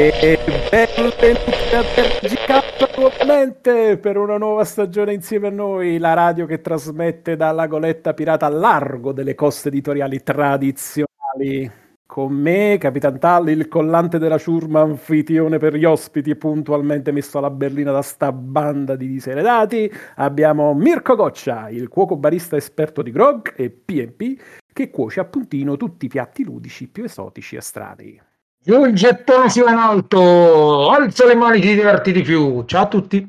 E benvenuti a Tergicat nuovamente per una nuova stagione insieme a noi, la radio che trasmette dalla goletta pirata a largo delle coste editoriali tradizionali. Con me, Capitan Talli, il collante della ciurma, anfitrione per gli ospiti, puntualmente messo alla berlina da sta banda di diseredati. Abbiamo Mirko Goccia, il cuoco barista esperto di grog e PNP, che cuoce a puntino tutti i piatti ludici più esotici e strani. Giù il gettone si va in alto, alza le mani ti diverti di più. Ciao a tutti.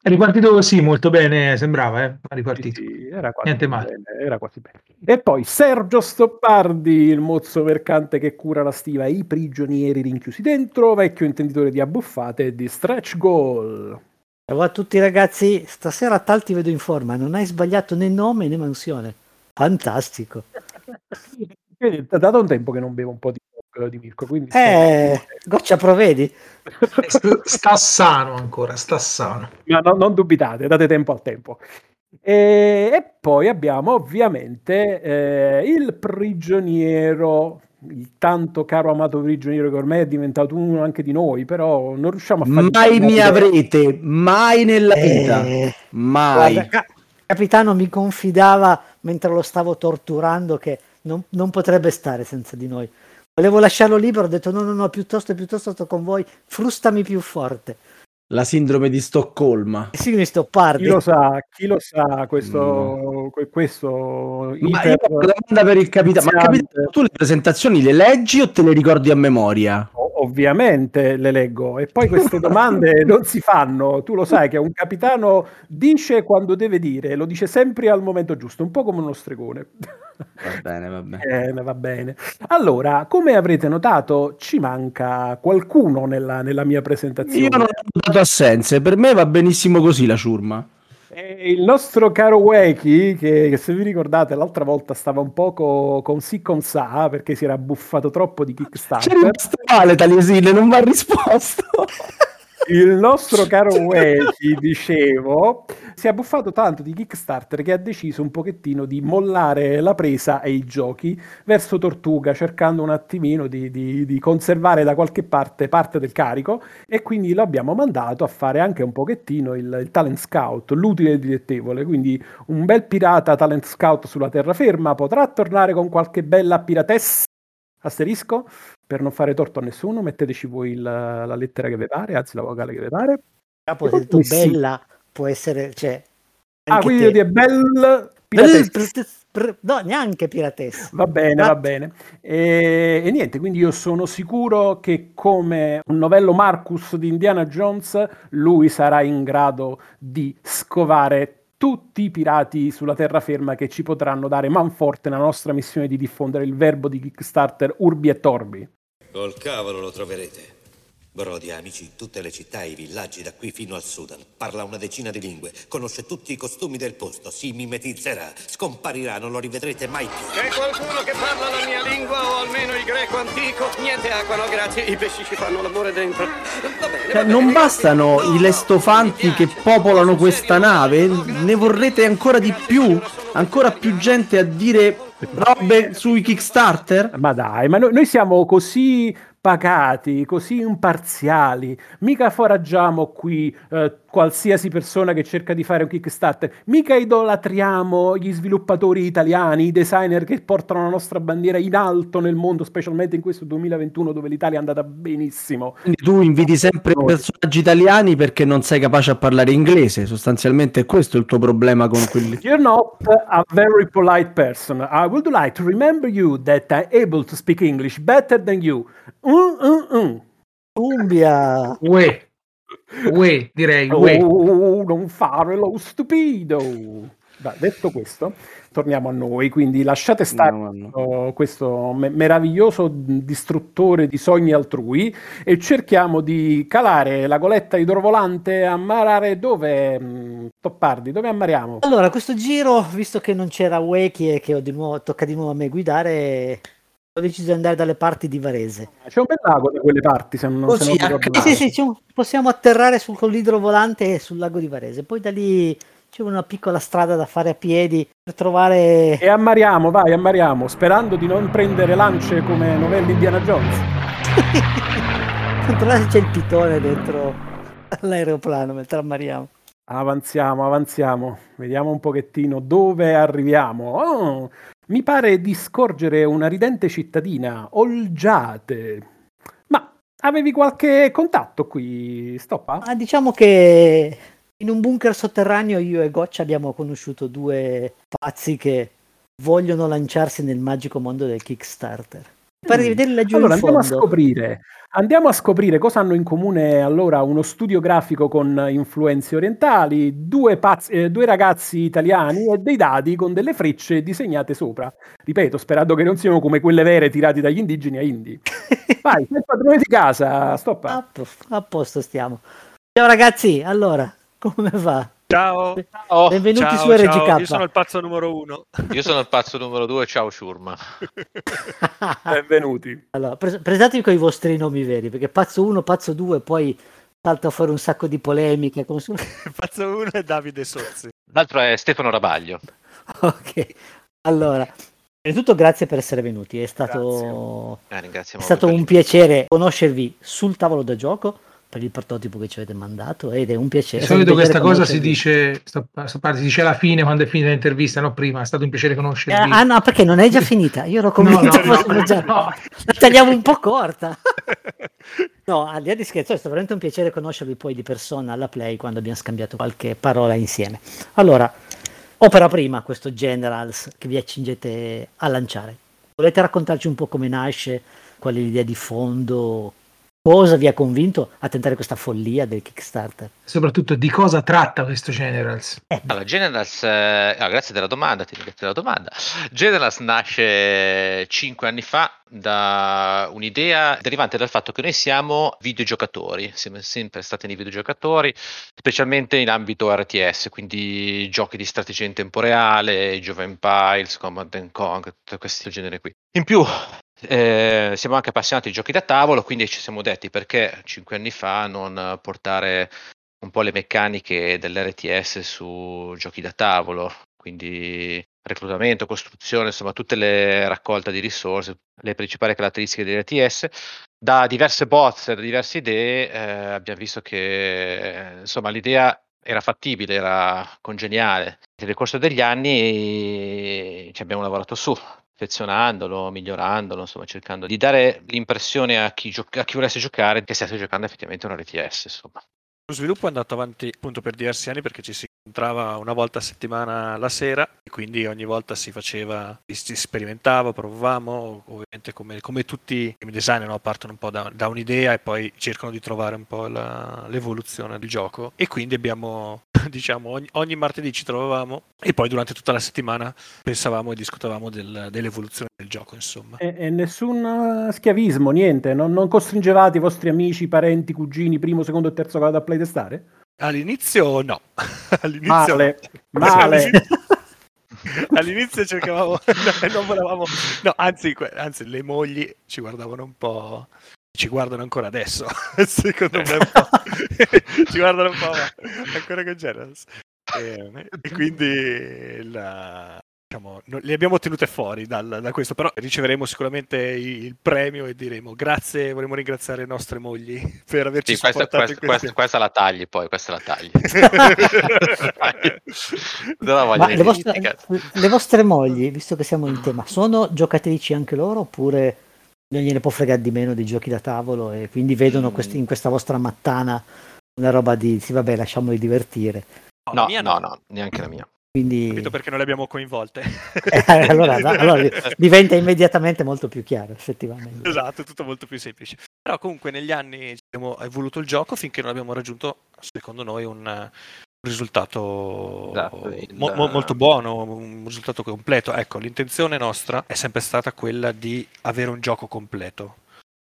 È ripartito così, molto bene, sembrava, eh? Ha ripartito. Sì, sì, era quasi Niente male. bene, era quasi bene. E poi Sergio Stoppardi, il mozzo mercante che cura la stiva e i prigionieri rinchiusi dentro, vecchio intenditore di abbuffate e di stretch goal. Ciao a tutti ragazzi, stasera Tal ti vedo in forma, non hai sbagliato né nome né mansione. Fantastico. Quindi, Da da un tempo che non bevo un po' di grog di Mirko, quindi Eh, goccia provvedi? Sta, sano ancora, sta sano. Ma no- non dubitate, date tempo al tempo. E, e poi abbiamo ovviamente eh, il prigioniero, il tanto caro amato prigioniero che ormai è diventato uno anche di noi, però non riusciamo a fare Mai mi avrete, mai nella vita, Eh, mai. guarda, ca- capitano mi confidava mentre lo stavo torturando che non, non potrebbe stare senza di noi. Volevo lasciarlo libero, ho detto no, no, no, piuttosto, piuttosto sto con voi, frustami più forte. La sindrome di Stoccolma. E sì, mi stoppardi. Chi lo sa, chi lo sa questo, que- questo Ma io ho una domanda per il capitano. Ma capitano, tu le presentazioni le leggi o te le ricordi a memoria? O- Ovviamente le leggo e poi queste domande non si fanno. Tu lo sai che un capitano dice quando deve dire, lo dice sempre al momento giusto, un po' come uno stregone. Va bene, va bene. Bene, va bene. Allora, come avrete notato, ci manca qualcuno nella, nella mia presentazione. Io non ho dato assenze, per me va benissimo così la ciurma. E il nostro caro Weki, che, che se vi ricordate l'altra volta stava un poco con sì con sa perché si era buffato troppo di C'è Kickstarter. rimasto male Taliesile, non mi ha risposto. Il nostro caro Weki, dicevo, si è buffato tanto di Kickstarter che ha deciso un pochettino di mollare la presa e i giochi verso Tortuga, cercando un attimino di, di- di conservare da qualche parte parte del carico. E quindi lo abbiamo mandato a fare anche un pochettino il, il talent scout, l'utile e il dilettevole, quindi un bel pirata talent scout sulla terraferma potrà tornare con qualche bella piratessa? Asterisco per non fare torto a nessuno metteteci voi il- la lettera che vi pare anzi la vocale che vi pare Capo, se tu Sì. bella può essere, cioè, ah quindi te. di bel Bel- No, neanche piratessa. Va bene, Ma- va bene. E, e niente, quindi io sono sicuro che come un novello Marcus di Indiana Jones, lui sarà in grado di scovare tutti i pirati sulla terraferma che ci potranno dare manforte nella nostra missione di diffondere il verbo di Kickstarter Urbi e Torbi. Col cavolo lo troverete. Brody ha amici in tutte le città e i villaggi da qui fino al Sudan. Parla una decina di lingue, conosce tutti i costumi del posto, si mimetizzerà, scomparirà, non lo rivedrete mai più. C'è qualcuno che parla la mia lingua o almeno il greco antico? Niente acqua, no grazie, i pesci ci fanno l'amore dentro. Va bene, Cioè, va bene, non bastano No, i lestofanti che popolano questa nave? Ne vorrete ancora di più? Ancora più gente a dire robe sui Kickstarter? Ma dai, ma noi, noi siamo così pacati, così imparziali, mica foraggiamo qui eh, qualsiasi persona che cerca di fare un Kickstarter, mica idolatriamo gli sviluppatori italiani, i designer che portano la nostra bandiera in alto nel mondo, specialmente in questo 2021 dove l'Italia è andata benissimo. Quindi tu inviti sempre personaggi italiani perché non sei capace a parlare inglese, sostanzialmente questo è il tuo problema con quelli. You're not a very polite person. I would like to remember you that I'm able to speak English better than you. Mm, mm, mm. Umbia. Uè, uè, direi, uè. Oh, non fare lo stupido. Va, detto questo, torniamo a noi, quindi lasciate stare No, no. questo- questo me- meraviglioso distruttore di sogni altrui e cerchiamo di calare la goletta idrovolante a marare dove, mh, Toppardi, dove ammariamo? Allora, questo giro, visto che non c'era Weki e che ho di nuovo, tocca di nuovo a me guidare, ho deciso di andare dalle parti di Varese. C'è un bel lago da quelle parti, se non, Così, se non. Sì, male. sì, sì, un- possiamo atterrare sul, con l'idrovolante sul lago di Varese. Poi da lì c'è una piccola strada da fare a piedi per trovare... E ammariamo, vai, ammariamo, sperando di non prendere lance come novelli Indiana Jones. Controllate se c'è il pitone dentro l'aeroplano mentre ammariamo. Avanziamo, avanziamo, vediamo un pochettino dove arriviamo. Oh, mi pare di scorgere una ridente cittadina, Olgiate. Ma avevi qualche contatto qui, Stoppa? Ah, diciamo che in un bunker sotterraneo io e Goccia abbiamo conosciuto due pazzi che vogliono lanciarsi nel magico mondo del Kickstarter. Pare di Mm. laggiù Allora andiamo a scoprire. Andiamo a scoprire cosa hanno in comune allora uno studio grafico con influenze orientali, due, pazzi- eh, due ragazzi italiani e dei dadi con delle frecce disegnate sopra. Ripeto, sperando che non siano come quelle vere tirate dagli indigeni a indi. Vai, sei il padrone di casa, stoppa. a, a posto stiamo. Ciao ragazzi, allora, come va? Ciao. Oh, Benvenuti ciao, su RGK. ciao. Io sono il pazzo numero uno. io sono il pazzo numero due, ciao Shurma. Benvenuti. allora, pres- presentatevi con i vostri nomi veri, perché pazzo 1, pazzo 2, poi salta fuori un sacco di polemiche. come su- Il pazzo uno è Davide Sozzi. L'altro è Stefano Rabaglio. ok, allora, innanzitutto grazie per essere venuti, è stato, Eh, è stato un piacere conoscervi sul tavolo da gioco per il prototipo che ci avete mandato ed è un piacere. Di solito questa cosa si dice, sta, sta parte si dice alla fine quando è finita l'intervista, no prima. È stato un piacere Eh, conoscervi. ah no, perché non è già finita, io ero No, convinto no, fossimo no, già... no. La tagliamo un po' corta. No, al di là di scherzo, è stato veramente un piacere conoscervi poi di persona alla Play quando abbiamo scambiato qualche parola insieme. Allora, opera prima questo Generals che vi accingete a lanciare. Volete raccontarci un po' come nasce, qual è l'idea di fondo, cosa vi ha convinto a tentare questa follia del Kickstarter? Soprattutto di cosa tratta questo Generals? Eh, Allora, Generals, eh, ah, grazie della domanda, ti ringrazio della domanda. Generals nasce cinque anni fa da un'idea derivante dal fatto che noi siamo videogiocatori, siamo sempre stati nei videogiocatori, specialmente in ambito RTS, quindi giochi di strategia in tempo reale, Age of Empires, Command Conquer, tutto questo genere qui. In più, eh, siamo anche appassionati di giochi da tavolo, quindi ci siamo detti perché cinque anni fa non portare un po' le meccaniche dell'RTS su giochi da tavolo, quindi reclutamento, costruzione, insomma tutte le raccolte di risorse, le principali caratteristiche dell'RTS. Da diverse bozze, da diverse idee, eh, abbiamo visto che eh, insomma l'idea era fattibile, era congeniale. Nel corso degli anni ci abbiamo lavorato su, perfezionandolo, migliorandolo, insomma cercando di dare l'impressione a chi, gioca- a chi volesse giocare che stesse giocando effettivamente un RTS, insomma. Lo sviluppo è andato avanti appunto per diversi anni perché ci si incontrava una volta a settimana la sera e quindi ogni volta si faceva, si sperimentava, provavamo, ovviamente come, come tutti i game designer no? partono un po' da, da un'idea e poi cercano di trovare un po' la- l'evoluzione del gioco e quindi abbiamo, diciamo, ogni, ogni martedì ci trovavamo e poi durante tutta la settimana pensavamo e discutevamo del- dell'evoluzione del gioco, insomma. E, e nessun eh, schiavismo, niente. Non, non costringevate i vostri amici, parenti, cugini, primo, secondo e terzo grado a playtestare? All'inizio no, all'inizio Male, no. male. All'inizio- cercavamo, no, non volevamo, no, anzi, anzi, le mogli ci guardavano un po', ci guardano ancora adesso, secondo me ci guardano un po', ancora con Generals. E, e quindi la- diciamo, no- le abbiamo tenute fuori dal- da questo, però riceveremo sicuramente il, premio e diremo grazie, vorremmo ringraziare le nostre mogli per averci Sì, questa, supportato questa- questa- questa la tagli poi, questa la tagli. non la voglio Ma le vostre, le vostre mogli, visto che siamo in tema, sono giocatrici anche loro oppure non gliene può fregare di meno dei giochi da tavolo e quindi vedono Mm. questi- in questa vostra mattana una roba di sì vabbè lasciamoli divertire No, mia no, no, neanche la mia. Quindi capito perché non le abbiamo coinvolte. Eh, allora, allora diventa immediatamente molto più chiaro effettivamente esatto, è tutto molto più semplice. Però comunque negli anni abbiamo evoluto il gioco finché non abbiamo raggiunto, secondo noi, un, un risultato Esatto, il- mo- mo- molto buono, un risultato completo. Ecco, l'intenzione nostra è sempre stata quella di avere un gioco completo.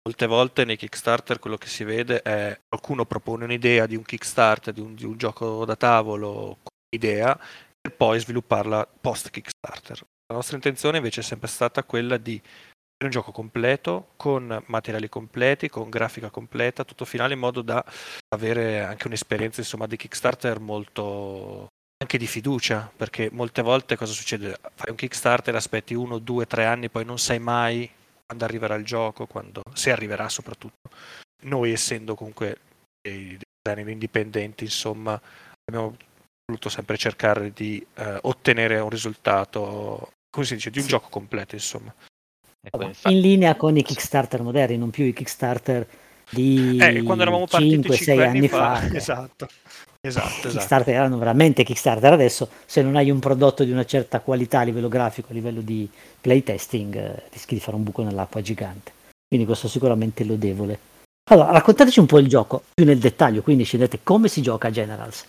Molte volte nei Kickstarter quello che si vede è qualcuno propone un'idea di un Kickstarter, di un, di un gioco da tavolo, idea, per poi svilupparla post Kickstarter. La nostra intenzione invece è sempre stata quella di un gioco completo, con materiali completi, con grafica completa, tutto finale, in modo da avere anche un'esperienza insomma, di Kickstarter molto anche di fiducia, perché molte volte cosa succede? Fai un Kickstarter, aspetti uno, due, tre anni, poi non sai mai quando arriverà il gioco, quando, se arriverà soprattutto. noi essendo comunque dei designer indipendenti, insomma, abbiamo voluto sempre cercare di eh, ottenere un risultato, come si dice, di un Sì. gioco completo, insomma. In linea con i Kickstarter moderni, non più i Kickstarter di Eh, quando eravamo partiti 5-6 5 anni fa. fa, che esatto. Esatto, esatto. Kickstarter erano veramente Kickstarter adesso se non hai un prodotto di una certa qualità a livello grafico, a livello di playtesting, eh, rischi di fare un buco nell'acqua gigante. Quindi questo sicuramente è lodevole. Allora, raccontateci un po' il gioco più nel dettaglio, quindi ci dite come si gioca a Generals.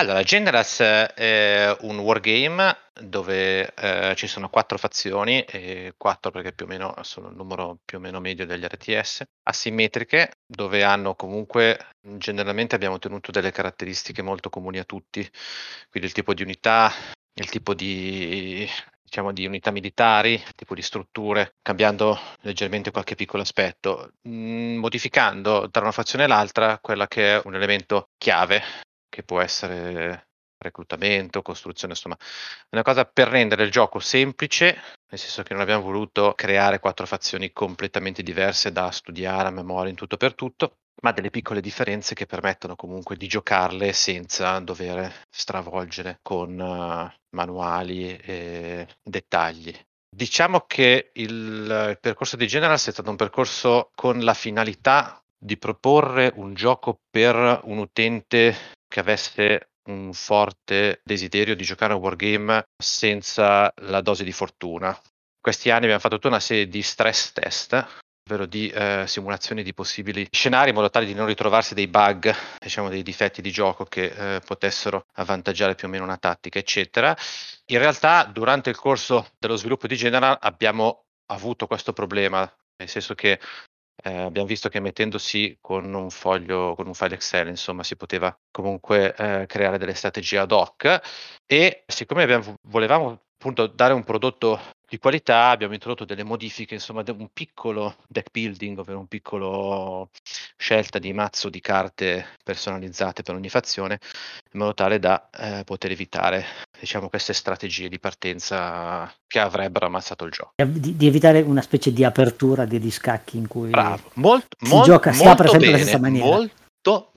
Allora, Generals è un wargame dove eh, ci sono quattro fazioni, e quattro perché più o meno sono il numero più o meno medio degli RTS, asimmetriche, dove hanno comunque, generalmente abbiamo ottenuto delle caratteristiche molto comuni a tutti, quindi il tipo di unità, il tipo di, diciamo, di unità militari, il tipo di strutture, cambiando leggermente qualche piccolo aspetto, mm, modificando tra una fazione e l'altra quella che è un elemento chiave che può essere reclutamento, costruzione, insomma, una cosa per rendere il gioco semplice, nel senso che non abbiamo voluto creare quattro fazioni completamente diverse da studiare a memoria in tutto per tutto, ma delle piccole differenze che permettono comunque di giocarle senza dover stravolgere con eh, manuali e dettagli. Diciamo che il, il percorso di Generals è stato un percorso con la finalità di proporre un gioco per un utente che avesse un forte desiderio di giocare a un wargame senza la dose di fortuna. Questi anni abbiamo fatto tutta una serie di stress test, ovvero di eh, simulazioni di possibili scenari in modo tale di non ritrovarsi dei bug, diciamo dei difetti di gioco che eh, potessero avvantaggiare più o meno una tattica, eccetera. In realtà, durante il corso dello sviluppo di General abbiamo avuto questo problema, nel senso che eh, abbiamo visto che mettendosi con un foglio, con un file Excel, insomma, si poteva comunque eh, creare delle strategie ad hoc e siccome abbiamo, volevamo appunto dare un prodotto di qualità, abbiamo introdotto delle modifiche, insomma, de- un piccolo deck building, ovvero un piccolo scelta di mazzo di carte personalizzate per ogni fazione, in modo tale da eh, poter evitare, diciamo, queste strategie di partenza che avrebbero ammazzato il gioco. Di, di evitare una specie di apertura degli scacchi in cui Bravo, molto, Si molto, gioca- si apre sempre bene, stessa maniera. molto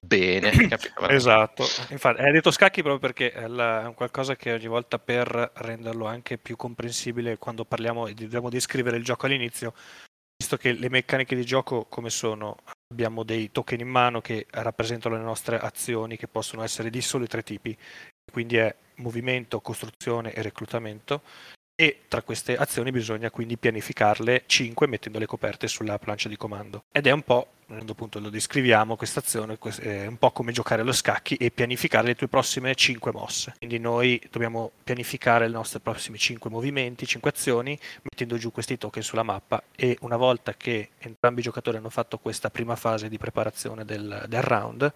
bene. capito? Esatto, infatti hai detto scacchi proprio perché è la- è un qualcosa che ogni volta per renderlo anche più comprensibile quando parliamo e dobbiamo descrivere il gioco all'inizio, visto che le meccaniche di gioco come sono, abbiamo dei token in mano che rappresentano le nostre azioni che possono essere di soli tre tipi, quindi è movimento, costruzione e reclutamento e tra queste azioni bisogna quindi pianificarle 5 mettendo le coperte sulla plancia di comando. Ed è un po', appunto lo descriviamo, questa azione è un po' come giocare allo scacchi e pianificare le tue prossime 5 mosse. Quindi noi dobbiamo pianificare i nostri prossimi 5 movimenti, 5 azioni, mettendo giù questi token sulla mappa e una volta che entrambi i giocatori hanno fatto questa prima fase di preparazione del, del round,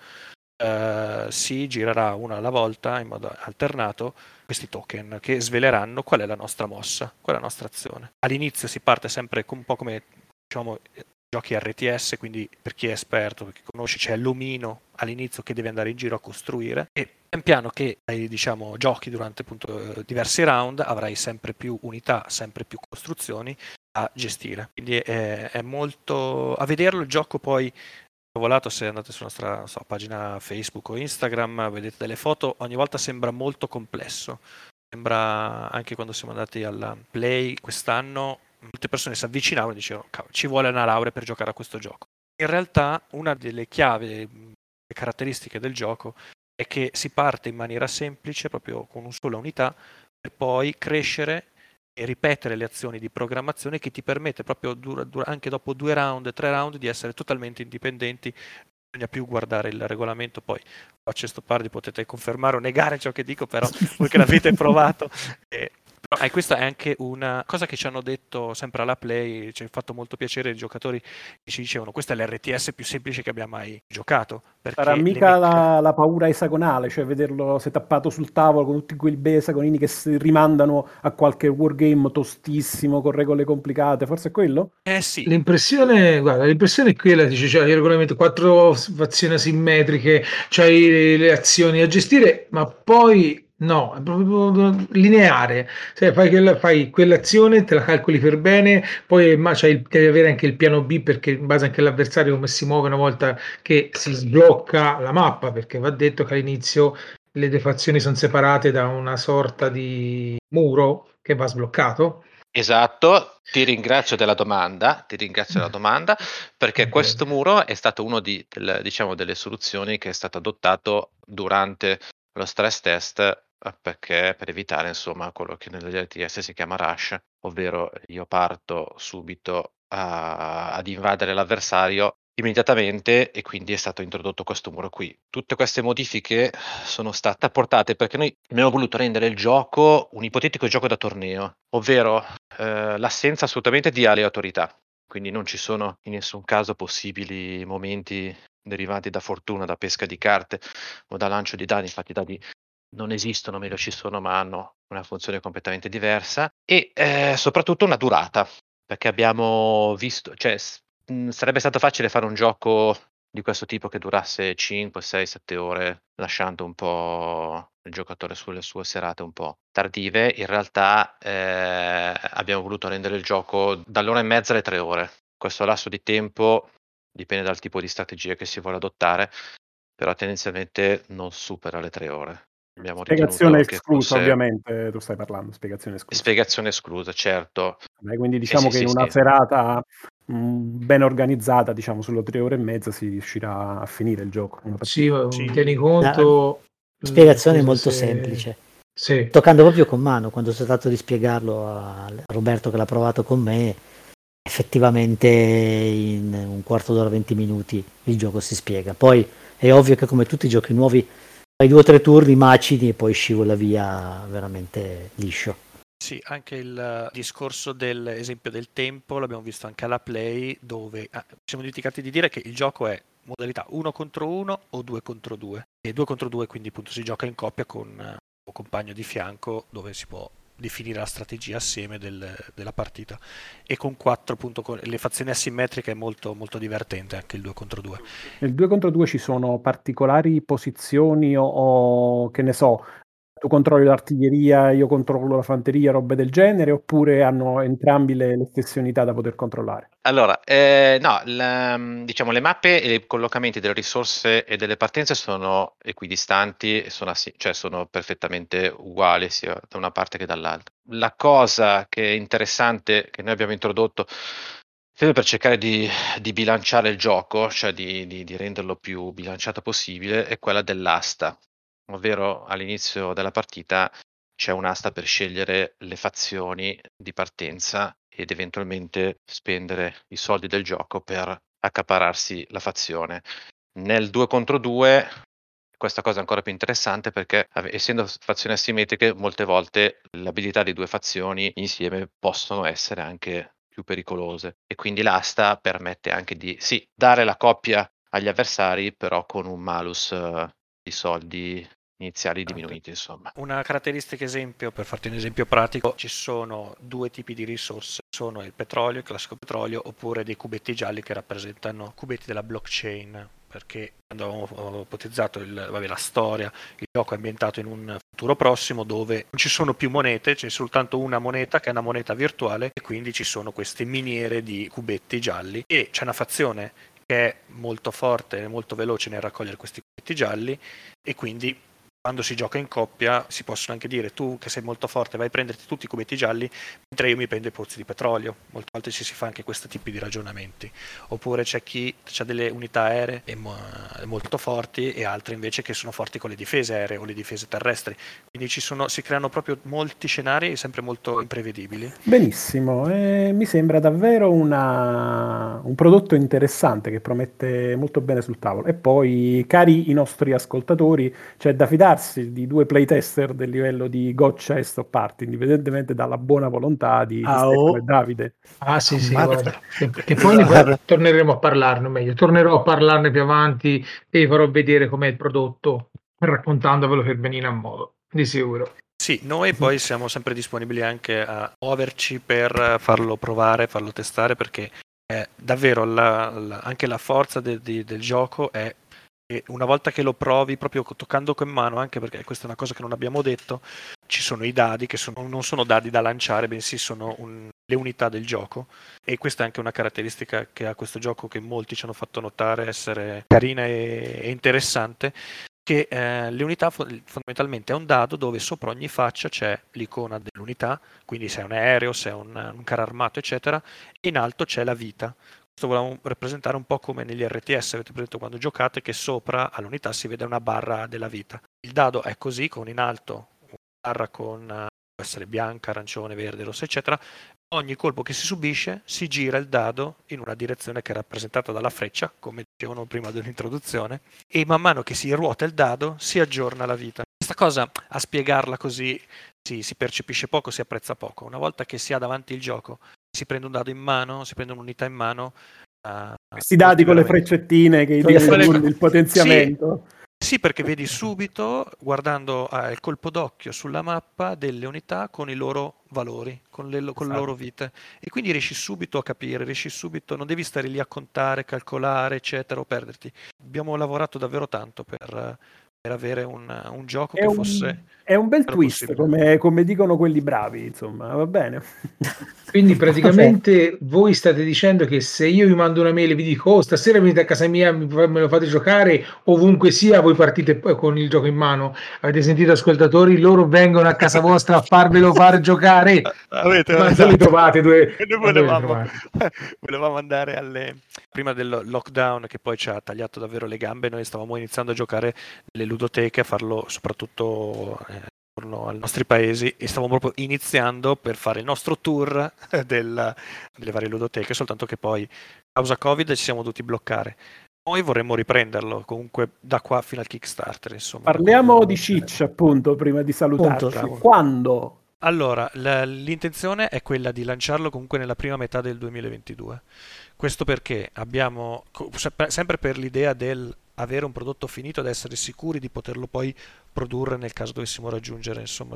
eh, si girerà una alla volta in modo alternato questi token che sveleranno qual è la nostra mossa, qual è la nostra azione. All'inizio si parte sempre un po' come diciamo giochi RTS, quindi per chi è esperto, per chi conosce, c'è l'omino all'inizio che deve andare in giro a costruire e pian piano che diciamo, giochi durante appunto eh, diversi round avrai sempre più unità, sempre più costruzioni a gestire. Quindi è, è molto a vederlo il gioco poi volato se andate sulla nostra so, pagina Facebook o Instagram, vedete delle foto, ogni volta sembra molto complesso. Sembra anche quando siamo andati alla Play quest'anno, molte persone si avvicinavano e dicevano "Cavolo, ci vuole una laurea per giocare a questo gioco. In realtà una delle chiavi, le caratteristiche del gioco è che si parte in maniera semplice, proprio con una sola unità, per poi crescere e ripetere le azioni di programmazione che ti permette proprio dura- dura- anche dopo due round, tre round di essere totalmente indipendenti. Non bisogna più guardare il regolamento, poi faccio sto pardi, potete confermare o negare ciò che dico, però voi che l'avete provato. eh, però, eh, questa è anche una cosa che ci hanno detto sempre alla Play, ci ha fatto molto piacere i giocatori che ci dicevano questa è l'RTS più semplice che abbia mai giocato. Sarà mica mecca- la, la paura esagonale, cioè vederlo setappato sul tavolo con tutti quei bei esagonini che si rimandano a qualche wargame tostissimo con regole complicate, forse è quello? Eh sì, L'impressione, guarda, l'impressione è quella, dice, c'è il regolamento, quattro fazioni asimmetriche, c'hai le azioni da gestire, ma poi No, è proprio lineare. Cioè, fai, quella, fai quell'azione, te la calcoli per bene, poi ma il- devi avere anche il piano B perché in base anche all'avversario come si muove una volta che si sblocca la mappa, perché va detto che all'inizio le due fazioni sono separate da una sorta di muro che va sbloccato. Esatto, ti ringrazio della domanda, ti ringrazio della domanda, perché Ok. questo muro è stato uno di, del- diciamo, delle soluzioni che è stato adottato durante lo stress test eh, perché per evitare insomma quello che nelle RTS si chiama rush, ovvero io parto subito a- ad invadere l'avversario immediatamente e quindi è stato introdotto questo muro qui. Tutte queste modifiche sono state apportate perché noi abbiamo voluto rendere il gioco un ipotetico gioco da torneo, ovvero eh, l'assenza assolutamente di aleatorietà. Quindi non ci sono in nessun caso possibili momenti derivanti da fortuna, da pesca di carte o da lancio di dadi. Infatti i dadi non esistono, meglio ci sono, ma hanno una funzione completamente diversa. E eh, soprattutto una durata, perché abbiamo visto, cioè s- mh, sarebbe stato facile fare un gioco di questo tipo che durasse 5, 6, 7 ore, lasciando un po' il giocatore sulle sue serate un po' tardive. In realtà eh, abbiamo voluto rendere il gioco dall'ora e mezza alle tre ore. Questo lasso di tempo dipende dal tipo di strategia che si vuole adottare, però tendenzialmente non supera le tre ore. Abbiamo Spiegazione esclusa, fosse ovviamente, tu stai parlando, spiegazione esclusa. spiegazione esclusa, certo. Beh, quindi Eh diciamo sì, che in sì, una sì. serata mh, ben organizzata, diciamo sulle tre ore e mezza, si riuscirà a finire il gioco. Sì, Sì. tieni conto. Spiegazione mm, molto se- semplice. Sì. Toccando proprio con mano, quando sono stato di spiegarlo a Roberto che l'ha provato con me, effettivamente in un quarto d'ora, 20 minuti il gioco si spiega. Poi è ovvio che come tutti i giochi nuovi fai due o tre turni, macini e poi scivola via veramente liscio. Sì, anche il eh, discorso dell'esempio del tempo l'abbiamo visto anche alla Play, dove ah, ci siamo dimenticati di dire che il gioco è modalità 1 contro 1 o 2 contro 2. E 2 contro 2 quindi appunto si gioca in coppia con eh, un compagno di fianco dove si può definire la strategia assieme del- della partita. E con 4 appunto con le fazioni asimmetriche è molto, molto divertente anche il 2 contro 2. Nel 2 contro 2 ci sono particolari posizioni o, o, che ne so, tu controlli l'artiglieria, io controllo la fanteria, robe del genere, oppure hanno entrambi le, le stesse unità da poter controllare? Allora, eh, no, la- diciamo le mappe e i collocamenti delle risorse e delle partenze sono equidistanti, sono, assi- cioè sono perfettamente uguali sia da una parte che dall'altra. La cosa che è interessante che noi abbiamo introdotto per cercare di, di bilanciare il gioco, cioè di, di- di renderlo più bilanciato possibile, è quella dell'asta, ovvero all'inizio della partita c'è un'asta per scegliere le fazioni di partenza ed eventualmente spendere i soldi del gioco per accapararsi la fazione. Nel 2 contro 2 questa cosa è ancora più interessante perché essendo fazioni asimmetriche molte volte le abilità di due fazioni insieme possono essere anche più pericolose e quindi l'asta permette anche di sì, dare la coppia agli avversari però con un malus eh, di soldi iniziali diminuiti insomma. Una caratteristica esempio, per farti un esempio pratico, ci sono due tipi di risorse, sono il petrolio, il classico petrolio, oppure dei cubetti gialli che rappresentano cubetti della blockchain, perché quando avevamo ipotizzato il- vabbè, la storia, il gioco è ambientato in un futuro prossimo dove non ci sono più monete, c'è soltanto una moneta che è una moneta virtuale e quindi ci sono queste miniere di cubetti gialli. E c'è una fazione che è molto forte e molto veloce nel raccogliere questi cubetti gialli e quindi quando si gioca in coppia si possono anche dire tu che sei molto forte vai a prenderti tutti i cubetti gialli mentre io mi prendo i pozzi di petrolio. Molte volte ci si fa anche questo tipo di ragionamenti. Oppure c'è chi ha delle unità aeree mo- molto forti e altre invece che sono forti con le difese aeree o le difese terrestri. Quindi ci sono, si creano proprio molti scenari sempre molto imprevedibili. Benissimo, eh, mi sembra davvero una- un prodotto interessante che promette molto bene sul tavolo. E poi, cari i nostri ascoltatori, c'è da fidarsi di due playtester del livello di Goccia e Stop Party, indipendentemente dalla buona volontà di, Ah, Stefano oh. e Davide. Ah sì sì, che, che poi Guarda. torneremo a parlarne, meglio, tornerò a parlarne più avanti e vi farò vedere com'è il prodotto, raccontandovelo per venire a modo, di sicuro. Sì, noi poi siamo sempre disponibili anche a muoverci per farlo provare, farlo testare, perché è davvero la- la- anche la forza de- di- del gioco è E una volta che lo provi proprio toccando con mano, anche perché questa è una cosa che non abbiamo detto, ci sono i dadi che sono- non sono dadi da lanciare, bensì sono un- le unità del gioco. E questa è anche una caratteristica che ha questo gioco che molti ci hanno fatto notare essere carina e, e interessante. Che eh, le unità fo- fondamentalmente è un dado dove sopra ogni faccia c'è l'icona dell'unità, quindi se è un aereo, se è un, un carro armato, eccetera, e in alto c'è la vita. Questo volevamo rappresentare un po' come negli RTS, avete presente quando giocate, che sopra all'unità si vede una barra della vita. Il dado è così, con in alto una barra con eh, può essere bianca, arancione, verde, rossa, eccetera. Ogni colpo che si subisce si gira il dado in una direzione che è rappresentata dalla freccia, come dicevano prima dell'introduzione, e man mano che si ruota il dado si aggiorna la vita. Questa cosa, a spiegarla così, si, si percepisce poco, si apprezza poco. Una volta che si ha davanti il gioco, si prende un dado in mano, si prende un'unità in mano. eh, Questi dati con le freccettine che indicano frecce- il potenziamento. Sì, perché vedi subito, guardando eh, il colpo d'occhio sulla mappa, delle unità con i loro valori, con le, con Esatto. loro vite. E quindi riesci subito a capire, riesci subito, non devi stare lì a contare, calcolare, eccetera, o perderti. Abbiamo lavorato davvero tanto per, per avere un, un gioco È che un, fosse... è un bel twist, come, come dicono quelli bravi, insomma, va bene. Quindi praticamente voi state dicendo che se io vi mando una mail e vi dico oh stasera venite a casa mia, me lo fate giocare ovunque sia, voi partite poi con il gioco in mano. Avete sentito ascoltatori? Loro vengono a casa vostra a farvelo far giocare. Avete Ma esatto. li trovate due. Noi volevamo, volevamo andare alle prima del lockdown che poi ci ha tagliato davvero le gambe noi stavamo iniziando a giocare nelle ludoteche a farlo soprattutto eh, attorno ai nostri paesi e stavamo proprio iniziando per fare il nostro tour del- delle varie ludoteche soltanto che poi a causa covid ci siamo dovuti bloccare noi vorremmo riprenderlo comunque da qua fino al Kickstarter insomma Parliamo di Ciccia, appunto, prima di salutarci. Appunto. Quando? Allora, la- l'intenzione è quella di lanciarlo comunque nella prima metà del 2022. Questo perché abbiamo, sempre per l'idea del avere un prodotto finito ed essere sicuri di poterlo poi produrre nel caso dovessimo raggiungere insomma,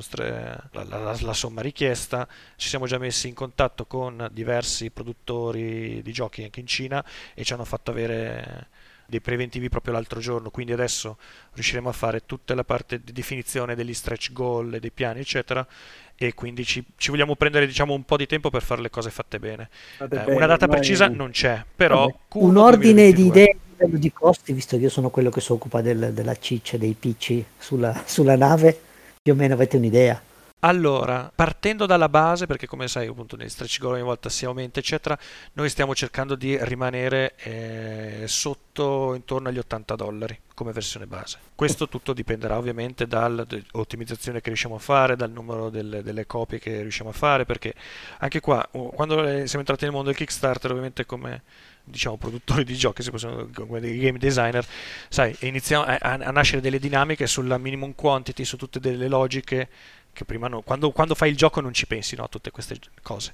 la, la- la somma richiesta. Ci siamo già messi in contatto con diversi produttori di giochi anche in Cina e ci hanno fatto avere dei preventivi proprio l'altro giorno, quindi adesso riusciremo a fare tutta la parte di definizione degli stretch goal, e dei piani, eccetera, e quindi ci, ci vogliamo prendere diciamo un po' di tempo per fare le cose fatte bene. Eh, bene, una data precisa non c'è, però Vabbè. Q1 Un ordine di 2022. idee a livello di costi, visto che io sono quello che si occupa del- della ciccia dei PC sulla, sulla nave, più o meno avete un'idea. Allora, partendo dalla base, perché come sai appunto negli stretch goal ogni volta si aumenta eccetera, noi stiamo cercando di rimanere eh, sotto intorno agli 80 dollari come versione base. Questo tutto dipenderà ovviamente dall'ottimizzazione che riusciamo a fare, dal numero delle, delle copie che riusciamo a fare, perché anche qua, quando eh, siamo entrati nel mondo del Kickstarter, ovviamente come diciamo produttori di giochi, se possiamo, come dei game designer, sai, iniziamo a, a- nascere delle dinamiche sulla minimum quantity, su tutte delle logiche che prima no, quando, quando fai il gioco non ci pensi no, a tutte queste cose.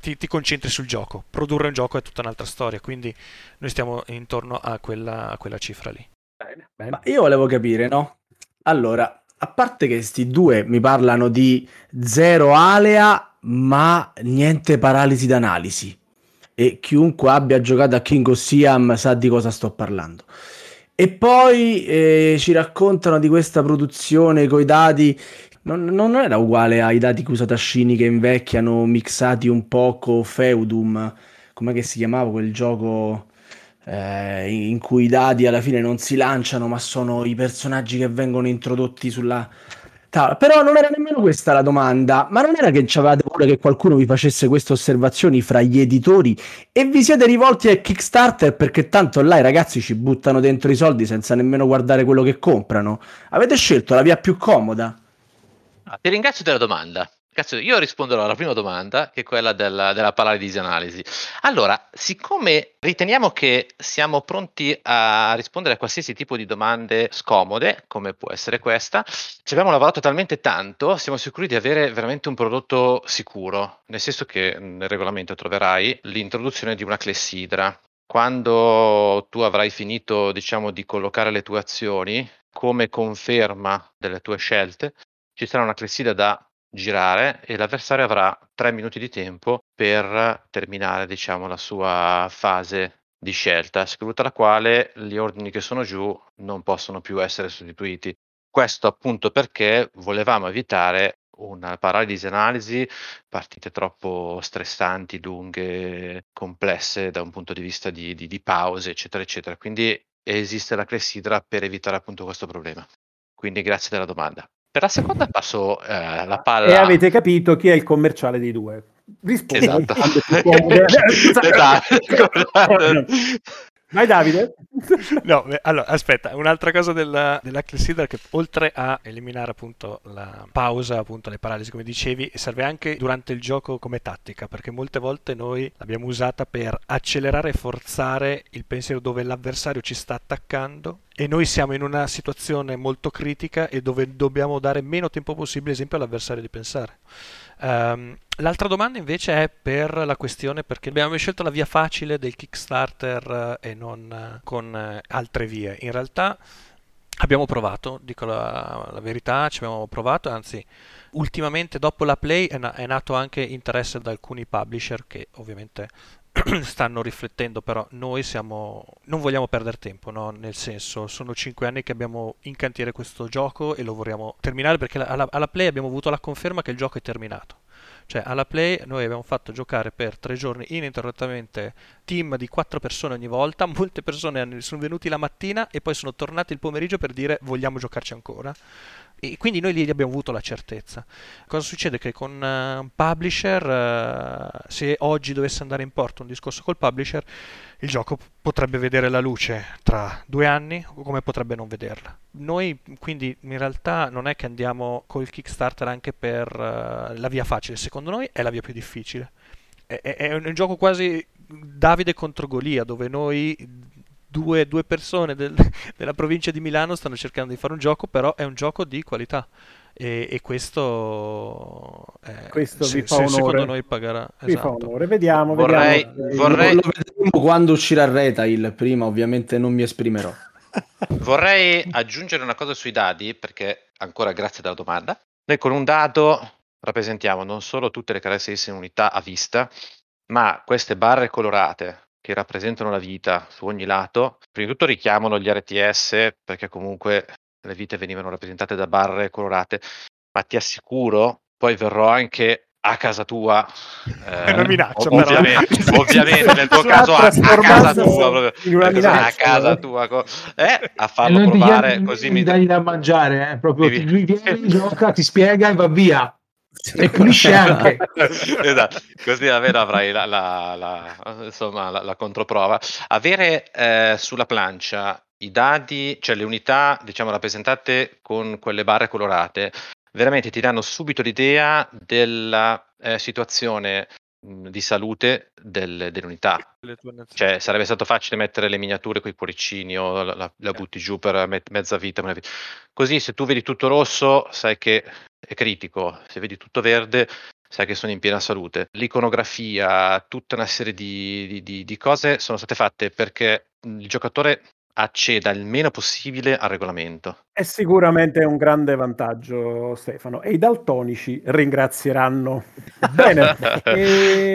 Ti, ti concentri sul gioco. Produrre un gioco è tutta un'altra storia, quindi noi stiamo intorno a quella, a quella cifra lì. Bene, bene. Ma io volevo capire, no? Allora, a parte che sti due mi parlano di zero alea, ma niente paralisi d'analisi. E chiunque abbia giocato a King of Siam sa di cosa sto parlando. E poi eh, ci raccontano di questa produzione con i dati. Non, non era uguale ai dati che usa Tascini che invecchiano, mixati un po' con Feudum. Com'è che si chiamava quel gioco? eh, in cui i dadi alla fine non si lanciano, ma sono i personaggi che vengono introdotti sulla tavola. Però non era nemmeno questa la domanda, ma non era che c'avevate paura che qualcuno vi facesse queste osservazioni fra gli editori e vi siete rivolti al Kickstarter perché tanto là i ragazzi ci buttano dentro i soldi senza nemmeno guardare quello che comprano. Avete scelto la via più comoda. Ah, ti ringrazio della domanda. Cazzo, io risponderò alla prima domanda, che è quella della, della paralisi analisi. Allora, siccome riteniamo che siamo pronti a rispondere a qualsiasi tipo di domande scomode, come può essere questa, ci abbiamo lavorato talmente tanto, siamo sicuri di avere veramente un prodotto sicuro, nel senso che nel regolamento troverai l'introduzione di una clessidra. Quando tu avrai finito, diciamo, di collocare le tue azioni come conferma delle tue scelte, ci sarà una clessidra da girare e l'avversario avrà tre minuti di tempo per terminare, diciamo, la sua fase di scelta, scritta la quale gli ordini che sono giù non possono più essere sostituiti. Questo appunto perché volevamo evitare una paralisi analisi, partite troppo stressanti, lunghe, complesse da un punto di vista di, di, di pause, eccetera, eccetera. Quindi esiste la clessidra per evitare appunto questo problema. Quindi grazie della domanda. Per la seconda passo eh, la palla. E avete capito chi è il commerciale dei due. Rispondi. Esatto. esatto. Vai Davide. No, allora, aspetta, un'altra cosa della, della clessidra che oltre a eliminare appunto la pausa, appunto le paralisi come dicevi, serve anche durante il gioco come tattica, perché molte volte noi l'abbiamo usata per accelerare e forzare il pensiero dove l'avversario ci sta attaccando e noi siamo in una situazione molto critica e dove dobbiamo dare meno tempo possibile, esempio, all'avversario di pensare. Um, l'altra domanda invece è per la questione perché abbiamo scelto la via facile del Kickstarter eh, e non eh, con eh, altre vie. In realtà abbiamo provato, dico la, la, verità, ci abbiamo provato, anzi ultimamente dopo la Play è, na- è nato anche interesse da alcuni publisher che ovviamente stanno riflettendo, però noi siamo, non vogliamo perdere tempo, no? nel senso sono cinque anni che abbiamo in cantiere questo gioco e lo vorremmo terminare perché alla, alla Play abbiamo avuto la conferma che il gioco è terminato. Cioè alla Play noi abbiamo fatto giocare per tre giorni ininterrottamente team di quattro persone ogni volta, molte persone sono venuti la mattina e poi sono tornati il pomeriggio per dire vogliamo giocarci ancora. E quindi noi lì abbiamo avuto la certezza. Cosa succede? Che con uh, un publisher, uh, se oggi dovesse andare in porto un discorso col publisher, il gioco potrebbe vedere la luce tra due anni come potrebbe non vederla. Noi quindi in realtà non è che andiamo col Kickstarter anche per uh, la via facile, secondo noi è la via più difficile. È, è un gioco quasi Davide contro Golia, dove noi due, due persone del, della provincia di Milano stanno cercando di fare un gioco, però è un gioco di qualità. E, e questo, eh, questo se, vi fa se, onore. secondo noi pagherà. Vi esatto. fa onore. Vediamo, Vorrei- vediamo. vorrei- Lo vedremo quando uscirà Retail, prima ovviamente non mi esprimerò. Vorrei aggiungere una cosa sui dadi, perché ancora grazie della domanda. Noi con un dado rappresentiamo non solo tutte le caratteristiche in unità a vista, ma queste barre colorate che rappresentano la vita su ogni lato, prima di tutto richiamano gli RTS, perché comunque le vite venivano rappresentate da barre colorate, ma ti assicuro, poi verrò anche a casa tua. È una minaccia, però. ovviamente, ovviamente nel tuo caso a, a casa tua, proprio, in una Perché a minaccia. casa tua, co- eh, a E farlo provare, così mi mi dai da mangiare, eh, proprio lui viene, gioca, ti spiega e va via. E pulisce anche. esatto, così almeno avrai la, la- la- insomma, la- la controprova. Avere eh, sulla plancia i dadi, cioè le unità, diciamo, rappresentate con quelle barre colorate, veramente ti danno subito l'idea della eh, situazione mh, di salute del- dell'unità. Cioè, sarebbe stato facile mettere le miniature con i cuoricini o la, la- la butti giù per met- mezza vita. vita. Così, se tu vedi tutto rosso, sai che è critico. Se vedi tutto verde, sai che sono in piena salute. L'iconografia, tutta una serie di, di- di- cose sono state fatte perché il giocatore acceda il meno possibile al regolamento. È sicuramente un grande vantaggio, Stefano. E i daltonici ringrazieranno. Bene,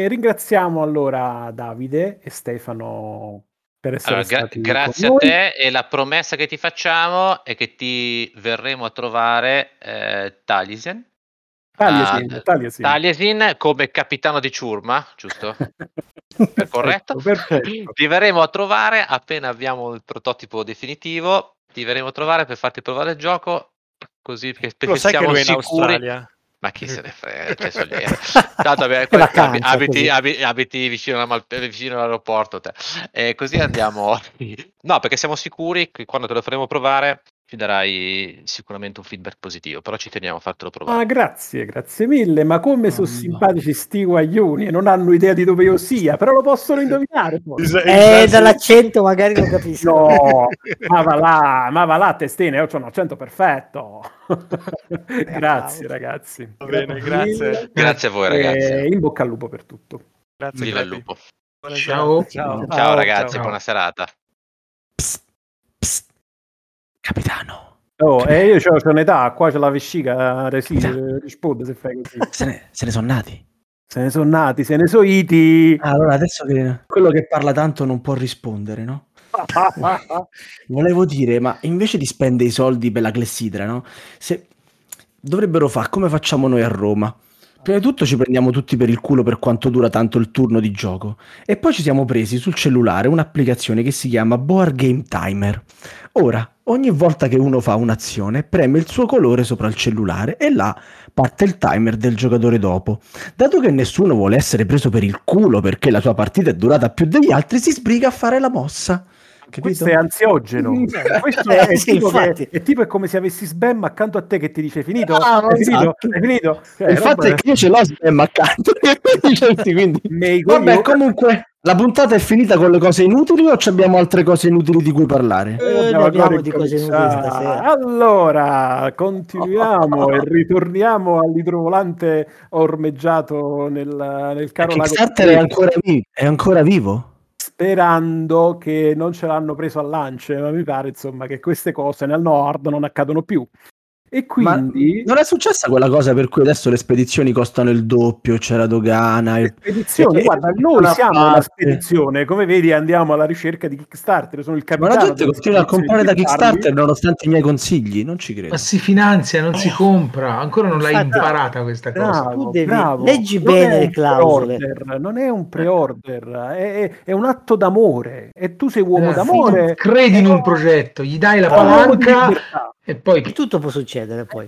ringraziamo allora Davide e Stefano per essere Allora, gra- stati grazie a te e la promessa che ti facciamo è che ti verremo a trovare eh, Taliesin. Taliesin, Ah, Taliesin. Taliesin come capitano di ciurma, giusto? Perfetto, corretto? perfetto. Ti verremo a trovare appena abbiamo il prototipo definitivo. Ti verremo a trovare per farti provare il gioco. Così che lo sai che siamo lui è in sicuri. Australia? Ma chi se ne frega, lì. Tanto abbiamo- È vacanza, abiti, così. abi- abiti vicino, alla Mal- vicino all'aeroporto te. E così andiamo. No, perché siamo sicuri che quando te lo faremo provare ci darai sicuramente un feedback positivo, però ci teniamo a fartelo provare. Ah, grazie, grazie mille. Ma come sono Oh, no. simpatici sti guaglioni e non hanno idea di dove io sia, però lo possono indovinare. poi. Eh, dall'accento magari lo capisco. No, ma va là, ma va là, testine, io ho un accento perfetto. grazie ragazzi. Va bene, grazie. Grazie a voi, E ragazzi. in bocca al lupo per tutto. Grazie, Viva il lupo. Ciao. Ciao. Ciao, Ciao, ragazzi, ciao. buona serata. Psst. Capitano, Oh, e io ho un'età, qua c'è la vescica, resi, risponde se fai così. se ne, se ne sono nati. Se ne sono nati, se ne sono iti. Allora, adesso che quello che parla tanto non può rispondere, no? Volevo dire, ma invece di spendere i soldi per la clessidra, no? Se dovrebbero fare come facciamo noi a Roma. Prima di tutto ci prendiamo tutti per il culo per quanto dura tanto il turno di gioco e poi ci siamo presi sul cellulare un'applicazione che si chiama Board Game Timer. Ora, ogni volta che uno fa un'azione, preme il suo colore sopra il cellulare e là parte il timer del giocatore dopo. Dato che nessuno vuole essere preso per il culo perché la sua partita è durata più degli altri, si sbriga a fare la mossa. Questo è ansiogeno. Questo Eh, è, sì, tipo che- è tipo è come se avessi Sbam accanto a te che ti dice finito? Ah, Hai finito? esatto. Hai finito? Cioè, il fatto è che io ce l'ho Sbam accanto. quindi... Nei Vabbè, comunque, la puntata è finita con le cose inutili o ci abbiamo altre cose inutili di cui parlare? Eh, Eh, dobbiamo abbiamo di cose inutili stasera. Allora, continuiamo e ritorniamo all'idrovolante ormeggiato nel, nel caro lago Kickstarter è ancora, vi- è ancora vivo? Sperando che non ce l'hanno preso a lance, ma mi pare insomma che queste cose nel nord non accadono più. E Ma quindi non è successa quella cosa per cui adesso le spedizioni costano il doppio, c'è la dogana. le e- spedizioni, e- guarda, e- noi siamo una parte. spedizione, come vedi andiamo alla ricerca di Kickstarter, sono il Ma capitano. la gente continua a comprare da. Kickstarter nonostante i miei consigli, non ci credo. Ma si finanzia, non si compra. Ancora non l'hai Infatti- imparata questa cosa. Bravo, Tu devi- bravo. leggi Non bene le clausole. non è un pre-order, è, è- è un atto d'amore. E tu sei uomo Eh, d'amore. Credi in un progetto, gli dai la palanca. E poi Tutto può succedere poi.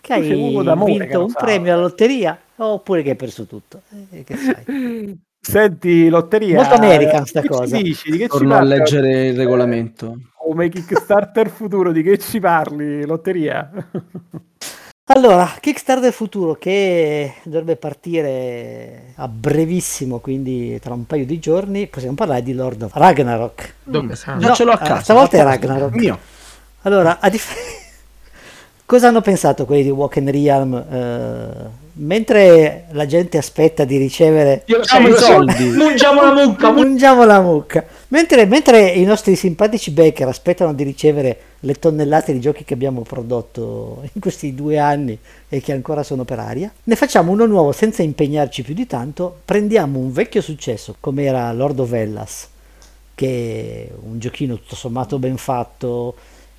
Che hai vinto un sa. premio alla lotteria oppure che hai perso tutto. Eh, che sai. Senti, lotteria. Molto American sta che ci cosa. dici? Di che ci Torno a parli? leggere il regolamento. Come Kickstarter futuro, di che ci parli, lotteria? Allora, Kickstarter futuro che dovrebbe partire a brevissimo, quindi tra un paio di giorni, possiamo parlare di Lord of Ragnarok. Dove-. No, ce l'ho a eh, casa. stavolta è. Ragnarok. Mio. Allora, a dif- cosa hanno pensato quelli di Walk and Realm? Eh, mentre la gente aspetta di ricevere Io- io- i soldi. Mungiamo la mucca, mun- Mangiamo la mucca. Mentre, mentre i nostri simpatici backer aspettano di ricevere le tonnellate di giochi che abbiamo prodotto in questi due anni e che ancora sono per aria, ne facciamo uno nuovo senza impegnarci più di tanto. Prendiamo un vecchio successo come era Lord of Hellas, che è un giochino tutto sommato ben fatto,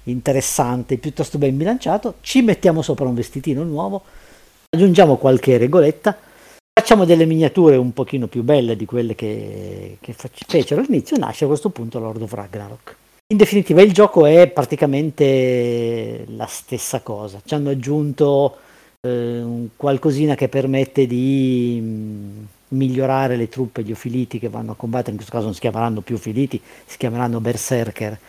interessante, piuttosto ben bilanciato. Ci mettiamo sopra un vestitino nuovo, aggiungiamo qualche regoletta facciamo delle miniature un pochino più belle di quelle che, che fecero all'inizio, nasce a questo punto Lord of Ragnarok. In definitiva il gioco è praticamente la stessa cosa, ci hanno aggiunto eh, qualcosina che permette di mh, migliorare le truppe, gli ofiliti che vanno a combattere, in questo caso non si chiameranno più ofiliti, si chiameranno berserker,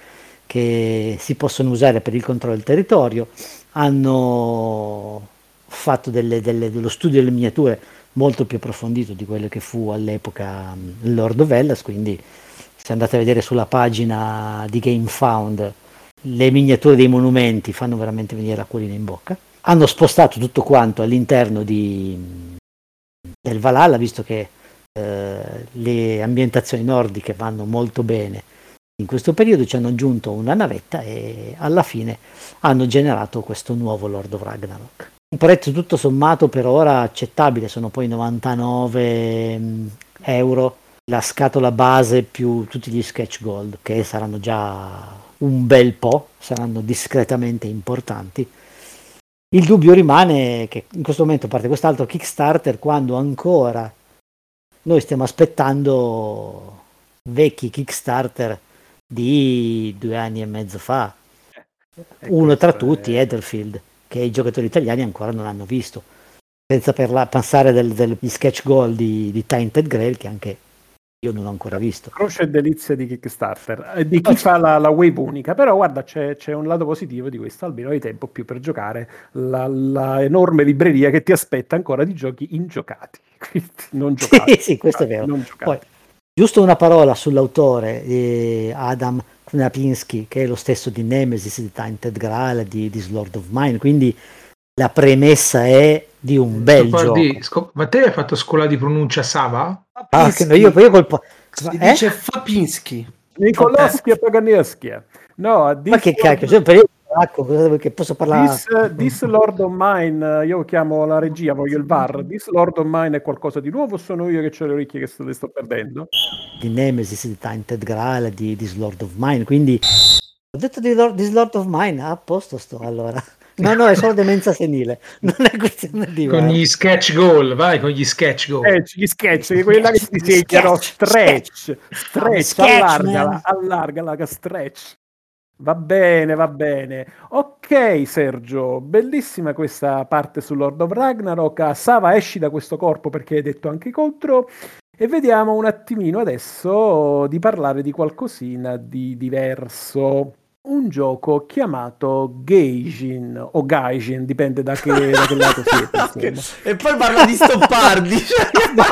che si possono usare per il controllo del territorio, hanno fatto delle- delle- dello studio delle miniature molto più approfondito di quello che fu all'epoca mh, Lord of Hellas, quindi se andate a vedere sulla pagina di GameFound le miniature dei monumenti fanno veramente venire l'acquolina in bocca. Hanno spostato tutto quanto all'interno di, del Valhalla, visto che eh, le ambientazioni nordiche vanno molto bene in questo periodo, ci hanno aggiunto una navetta e alla fine hanno generato questo nuovo Lord of Ragnarok. Un prezzo tutto sommato per ora accettabile, sono poi 99 mm, euro la scatola base più tutti gli sketch gold, che saranno già un bel po', saranno discretamente importanti. Il dubbio rimane che in questo momento parte quest'altro Kickstarter quando ancora noi stiamo aspettando vecchi Kickstarter di due anni e mezzo fa. E Uno tra è- tutti, Etherfield, che i giocatori italiani ancora non hanno visto. Senza parla- pensare del- degli sketch goal di, di Tainted Grail, che anche io non ho ancora visto. Croce e delizia di Kickstarter, eh, di chi fa la, la wave unica, però guarda c'è, c'è un lato positivo di questo, almeno hai tempo più per giocare la, la enorme libreria che ti aspetta ancora di giochi ingiocati, quindi non giocati. Sì, sì, questo è vero. Non giocati. Poi, giusto una parola sull'autore, eh, Adam Knapinski, che è lo stesso di Nemesis, di Tainted Grail, di, di Sword of Mine, quindi la premessa è di un bel Guardi, gioco. scop- ma te hai fatto scuola di pronuncia Sava? Ah, che- io, io col po- Si eh? dice Fapinski. Nikolowski e. No, Ma che cacchio, cioè, per- sacco, che posso parlare? This, this Lord of Mine, io chiamo la regia, voglio il VAR. This Lord of Mine è qualcosa di nuovo sono io che ho le orecchie che sto, le sto perdendo? Di Nemesis, di Tainted Graal, di This Lord of Mine, quindi ho detto di Lord, This Lord of Mine, ah, a posto sto allora. No, no, è solo demenza senile, non è questione di Con gli sketch goal, vai con gli sketch goal. Eh, gli sketch, che quelli là che ti segnano Sketch, stretch, stretch, sketch, allargala, allargala, che stretch. Va bene, va bene. Ok, Sergio, bellissima questa parte su Lord of Ragnarok. Sava, esci da questo corpo perché hai detto anche contro. E vediamo un attimino adesso di parlare di qualcosina di diverso. Un gioco chiamato Gaijin o Gaijin, dipende da che, da che lato siete. e poi parla di stoppardi. No,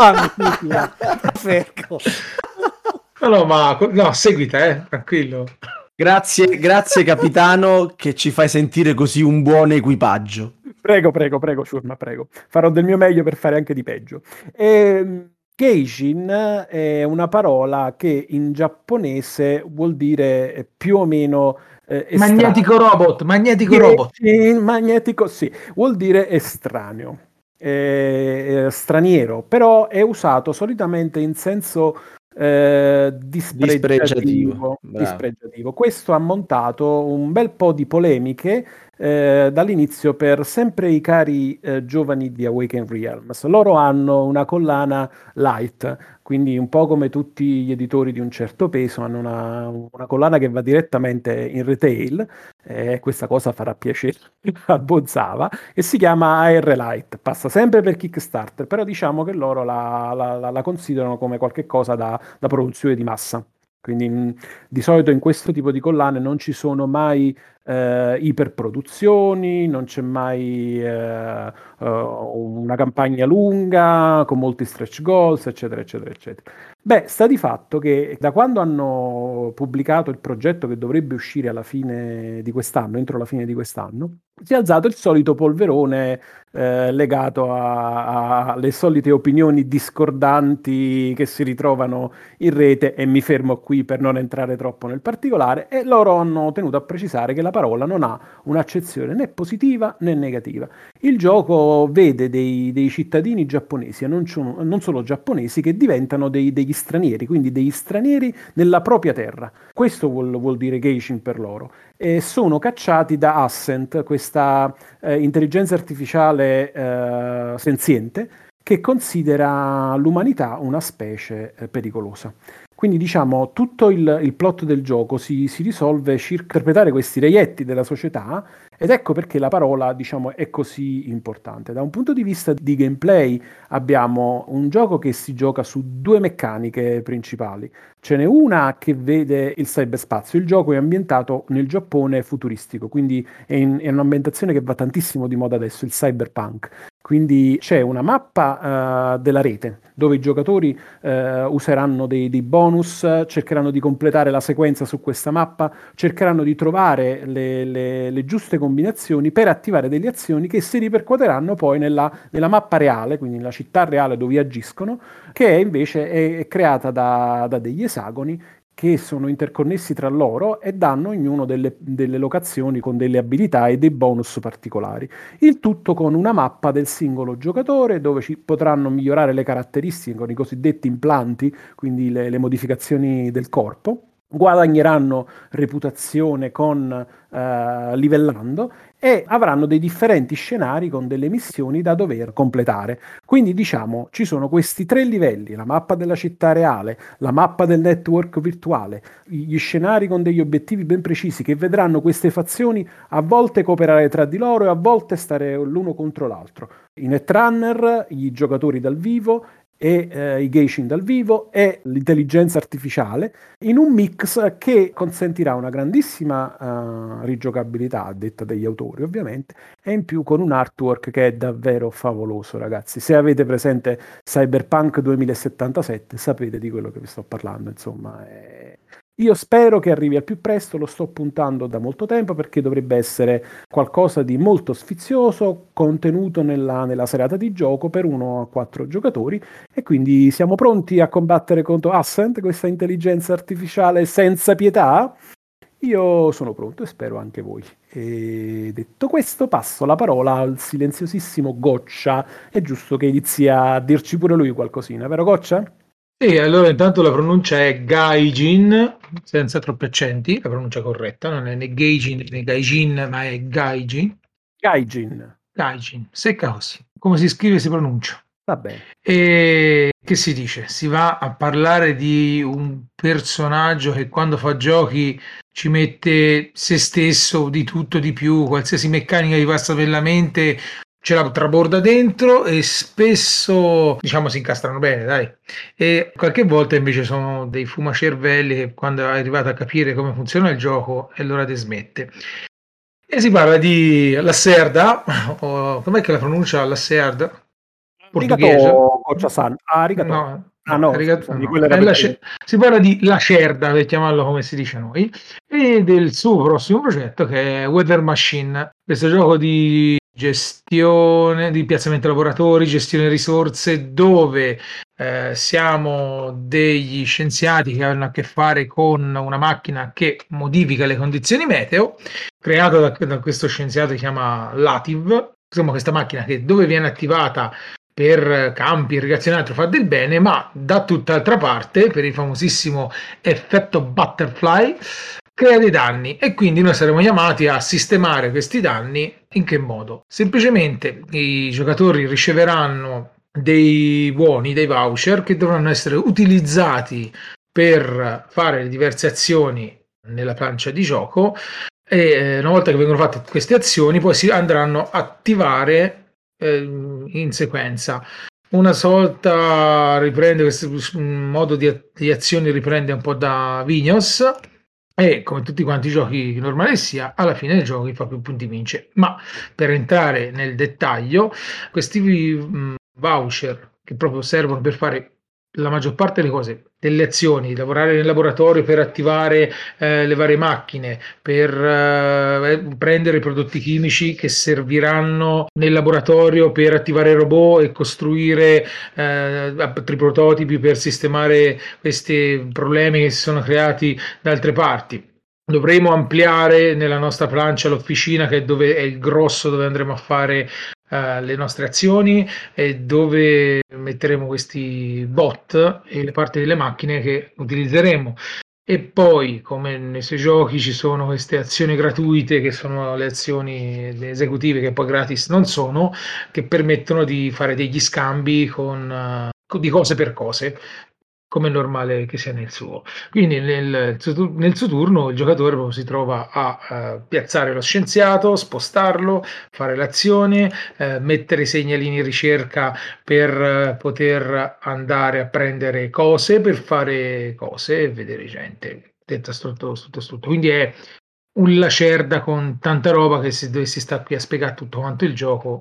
no, ma no, seguita, eh, tranquillo. Grazie, grazie capitano che ci fai sentire così un buon equipaggio. Prego, prego, prego, Ciurma, prego. Farò del mio meglio per fare anche di peggio. Ehm, Geishin è una parola che in giapponese vuol dire più o meno eh, estraneo. Magnetico robot, magnetico robot. Geishin, magnetico, sì, vuol dire estraneo, eh, eh, straniero, però è usato solitamente in senso eh, dispregiativo. Dispregiativo, dispregiativo. Questo ha montato un bel po' di polemiche eh, dall'inizio per sempre i cari eh, giovani di Awaken Realms. Loro hanno una collana light, quindi un po' come tutti gli editori di un certo peso, hanno una, una collana che va direttamente in retail, e questa cosa farà piacere a Bozava, e si chiama AR Light. Passa sempre per Kickstarter, però diciamo che loro la, la- la- la considerano come qualcosa da, da produzione di massa. Quindi mh, di solito in questo tipo di collane non ci sono mai eh, iperproduzioni, non c'è mai eh, eh, una campagna lunga con molti stretch goals, eccetera, eccetera, eccetera. Beh, sta di fatto che da quando hanno pubblicato il progetto che dovrebbe uscire alla fine di quest'anno, entro la fine di quest'anno, si è alzato il solito polverone eh, legato alle solite opinioni discordanti che si ritrovano in rete e mi fermo qui per non entrare troppo nel particolare e loro hanno tenuto a precisare che la parola non ha un'accezione né positiva né negativa. Il gioco vede dei, dei cittadini giapponesi, e non, non solo giapponesi, che diventano dei- degli stranieri, quindi degli stranieri nella propria terra. Questo vuol, vuol dire Geishin per loro. E sono cacciati da Ascent, questa eh, intelligenza artificiale eh, senziente che considera l'umanità una specie eh, pericolosa. Quindi diciamo tutto il, il plot del gioco si, si risolve circa interpretare questi reietti della società ed ecco perché la parola diciamo è così importante. Da un punto di vista di gameplay abbiamo un gioco che si gioca su due meccaniche principali. Ce n'è una che vede il cyberspazio, il gioco è ambientato nel Giappone futuristico, quindi è, in- è un'ambientazione che va tantissimo di moda adesso, il cyberpunk. Quindi c'è una mappa eh, della rete dove i giocatori eh, useranno dei, dei bonus, cercheranno di completare la sequenza su questa mappa, cercheranno di trovare le, le- le giuste combinazioni per attivare delle azioni che si ripercuoteranno poi nella, nella mappa reale, quindi nella città reale dove agiscono, che invece è, è creata da, da degli esagoni che sono interconnessi tra loro e danno ognuno delle, delle locazioni con delle abilità e dei bonus particolari. Il tutto con una mappa del singolo giocatore dove ci potranno migliorare le caratteristiche con i cosiddetti implanti, quindi le, le modificazioni del corpo. Guadagneranno reputazione con eh, livellando e avranno dei differenti scenari con delle missioni da dover completare. Quindi diciamo ci sono questi tre livelli, la mappa della città reale, la mappa del network virtuale, gli scenari con degli obiettivi ben precisi che vedranno queste fazioni a volte cooperare tra di loro e a volte stare l'uno contro l'altro. I netrunner, i giocatori dal vivo e eh, i Geishin dal vivo e l'intelligenza artificiale in un mix che consentirà una grandissima eh, rigiocabilità, a detta degli autori ovviamente, e in più con un artwork che è davvero favoloso, ragazzi. Se avete presente Cyberpunk 2077, sapete di quello che vi sto parlando, insomma. è- Io spero che arrivi al più presto, lo sto puntando da molto tempo perché dovrebbe essere qualcosa di molto sfizioso, contenuto nella, nella serata di gioco per uno a quattro giocatori e quindi siamo pronti a combattere contro Ascent, questa intelligenza artificiale senza pietà. Io sono pronto e spero anche voi. E detto questo, passo la parola al silenziosissimo Goccia. È giusto che inizi a dirci pure lui qualcosina, vero Goccia? Sì, allora intanto la pronuncia è Gaijin, senza troppi accenti, la pronuncia corretta, non è né Gaijin né Gaijin, ma è Gaijin. Gaijin. Gaijin, secca così. Come si scrive si pronuncia. Va bene. E che si dice? Si va a parlare di un personaggio che quando fa giochi ci mette se stesso, di tutto, di più, qualsiasi meccanica gli passa per la mente ce la traborda dentro e spesso diciamo si incastrano bene dai. E qualche volta invece sono dei fumacervelli che quando è arrivato a capire come funziona il gioco è l'ora di smette. E si parla di la Serda o com'è che la pronuncia la Serda? Portoghese? Goccia-san. Ah. No, Ah, no, la si parla di La Cerda, per chiamarlo come si dice noi, e del suo prossimo progetto che è Weather Machine, questo gioco di gestione, di piazzamento lavoratori, gestione risorse, dove eh, siamo degli scienziati che hanno a che fare con una macchina che modifica le condizioni meteo, creata da, da questo scienziato che chiama Lativ, insomma questa macchina che dove viene attivata per campi, irrigazione e altro fa del bene, ma da tutt'altra parte, per il famosissimo effetto butterfly, crea dei danni e quindi noi saremo chiamati a sistemare questi danni in che modo? Semplicemente i giocatori riceveranno dei buoni, dei voucher che dovranno essere utilizzati per fare le diverse azioni nella plancia di gioco e eh, una volta che vengono fatte queste azioni poi si andranno a attivare eh, in sequenza. Una sorta riprende questo modo di, di azioni riprende un po' da Vignos e come tutti quanti i giochi normali sia, alla fine del gioco chi fa più punti vince. Ma per entrare nel dettaglio, questi mm, voucher che proprio servono per fare la maggior parte delle cose, delle azioni, lavorare nel laboratorio per attivare eh, le varie macchine, per eh, prendere i prodotti chimici che serviranno nel laboratorio per attivare i robot e costruire eh, altri prototipi per sistemare questi problemi che si sono creati da altre parti. Dovremo ampliare nella nostra plancia l'officina che è dove è il grosso dove andremo a fare uh, le nostre azioni e dove metteremo questi bot e le parti delle macchine che utilizzeremo. E poi, come nei suoi giochi, ci sono queste azioni gratuite che sono le azioni esecutive che poi gratis non sono, che permettono di fare degli scambi con, uh, di cose per cose come è normale che sia nel suo. Quindi nel, nel suo turno il giocatore si trova a uh, piazzare lo scienziato, spostarlo, fare l'azione, uh, mettere i segnalini ricerca per uh, poter andare a prendere cose, per fare cose e vedere gente. Detto tutto, tutto, tutto. Quindi è un lacerda con tanta roba che se dovessi stare qui a spiegare tutto quanto il gioco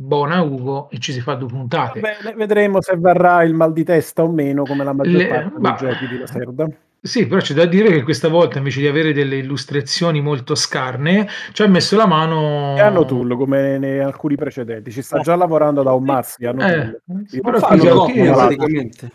buona Ugo e ci si fa due puntate. Bene, vedremo se varrà il mal di testa o meno come la maggior Le- parte ma- dei giochi di Lacerda. Sì, però c'è da dire che questa volta invece di avere delle illustrazioni molto scarne, ci ha messo la mano. E hanno Tool come in alcuni precedenti, ci sta già lavorando da un Marzi, hanno Eh, Tool. sì, però fanno coppia, praticamente.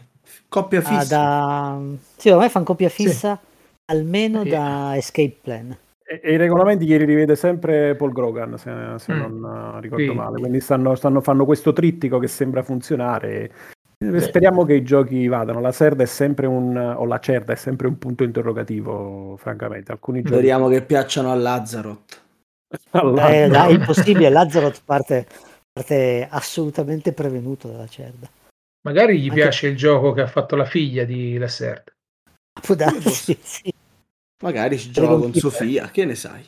Coppia Ah, fissa. da... Sì, ormai fanno coppia fissa almeno Sì. da Escape Plan. E, e i regolamenti ieri rivede sempre Paul Grogan, se, se Mm. non eh, ricordo Sì. male. Quindi stanno, stanno- fanno questo trittico che sembra funzionare. Eh, Speriamo che i giochi vadano. La Cerda è sempre un, o la Cerda è sempre un punto interrogativo, francamente. Alcuni giochi Speriamo che piacciono a Lazzarot. Allah. Eh, è impossibile, Lazzarot parte, parte assolutamente prevenuto dalla cerda. Magari gli Anche- piace il gioco che ha fatto la figlia di Lacerda. Può darsi, sì. Magari ci gioca con. Sofia, che ne sai?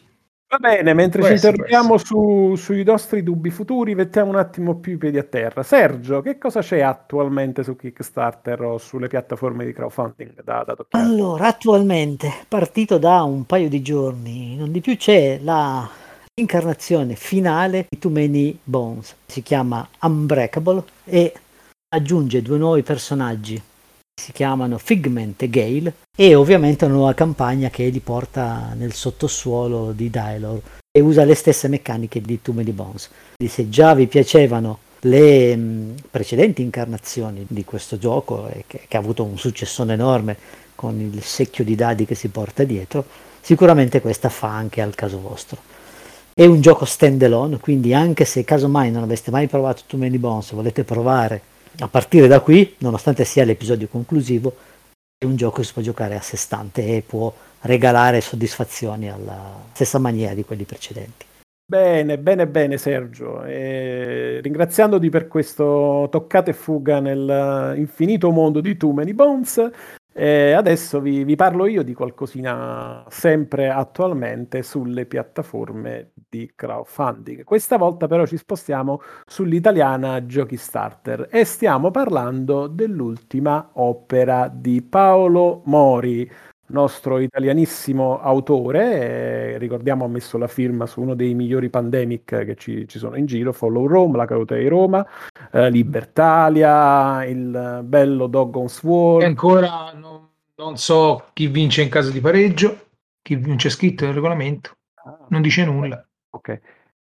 Va bene, mentre Può ci interroghiamo su- sui nostri dubbi futuri, mettiamo un attimo più i piedi a terra. Sergio, che cosa c'è attualmente su Kickstarter o sulle piattaforme di crowdfunding da, da toccare? Allora, attualmente, partito da un paio di giorni, non di più, c'è la incarnazione finale di Too Many Bones. Si chiama Unbreakable e aggiunge due nuovi personaggi. Si chiamano Figment e Gale e ovviamente una nuova campagna che li porta nel sottosuolo di Dylor e usa le stesse meccaniche di Too Many Bones. Quindi se già vi piacevano le mh, precedenti incarnazioni di questo gioco e che, che ha avuto un successone enorme con il secchio di dadi che si porta dietro, sicuramente questa fa anche al caso vostro. È un gioco stand alone, quindi anche se casomai non aveste mai provato Too Many Bones volete provare a partire da qui, nonostante sia l'episodio conclusivo, è un gioco che si può giocare a sé stante e può regalare soddisfazioni alla stessa maniera di quelli precedenti. Bene, bene, bene Sergio. E ringraziandoti per questo toccata e fuga nel infinito mondo di Too Many Bones, e adesso vi, vi parlo io di qualcosina sempre attualmente sulle piattaforme di crowdfunding. Questa volta però ci spostiamo sull'italiana Giochi Starter e stiamo parlando dell'ultima opera di Paolo Mori, nostro italianissimo autore, eh, ricordiamo ha messo la firma su uno dei migliori pandemic che ci, ci sono in giro, Follow Rome, La caduta di Roma, eh, Libertalia, il bello Doggon's War. E ancora non, non so chi vince in caso di pareggio, chi non c'è scritto nel regolamento, Ah, non dice nulla. Ok.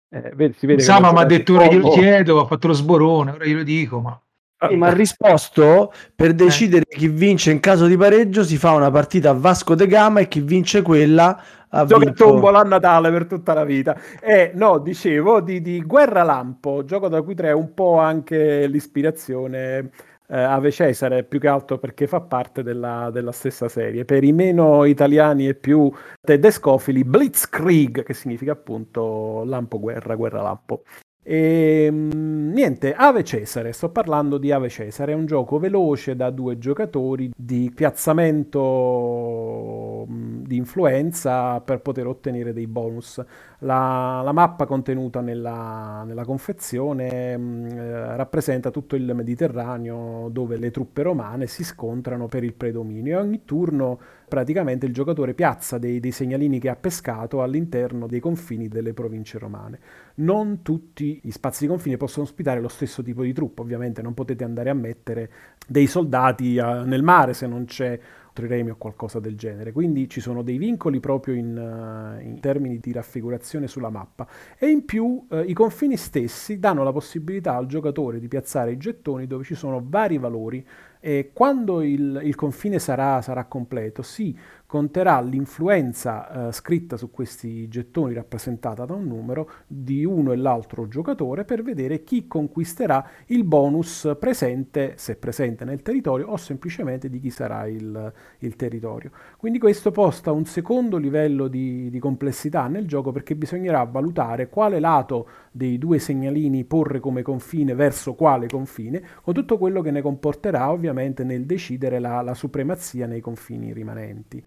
Eh, vedi- si vede non mi ha detto ora glielo Oh, chiedo, ha fatto lo sborone, ora glielo dico, ma Sì, ma ha risposto per decidere chi vince in caso di pareggio si fa una partita a Vasco de Gama e chi vince quella ha Gioca vinto tombola a Natale per tutta la vita. E no, dicevo di, di Guerra Lampo, gioco da cui trae un po' anche l'ispirazione eh, Ave Cesare, più che altro perché fa parte della, della stessa serie. Per i meno italiani e più tedescofili, Blitzkrieg, che significa appunto lampo guerra, guerra lampo. E mm, niente, Ave Cesare, sto parlando di Ave Cesare, è un gioco veloce da due giocatori di piazzamento mm, di influenza per poter ottenere dei bonus. La, la mappa contenuta nella, nella confezione mm, eh, rappresenta tutto il Mediterraneo dove le truppe romane si scontrano per il predominio e ogni turno praticamente il giocatore piazza dei, dei segnalini che ha pescato all'interno dei confini delle province romane. Non tutti gli spazi di confine possono ospitare lo stesso tipo di truppa, ovviamente non potete andare a mettere dei soldati eh, nel mare se non c'è triremi o qualcosa del genere. Quindi ci sono dei vincoli proprio in, eh, in termini di raffigurazione sulla mappa e in più eh, i confini stessi danno la possibilità al giocatore di piazzare i gettoni dove ci sono vari valori e quando il, il confine sarà, sarà completo si conterà l'influenza eh, scritta su questi gettoni rappresentata da un numero di uno e l'altro giocatore per vedere chi conquisterà il bonus presente, se presente nel territorio, o semplicemente di chi sarà il, il territorio. Quindi questo posta un secondo livello di, di complessità nel gioco perché bisognerà valutare quale lato dei due segnalini porre come confine verso quale confine, con tutto quello che ne comporterà ovviamente nel decidere la, la supremazia nei confini rimanenti.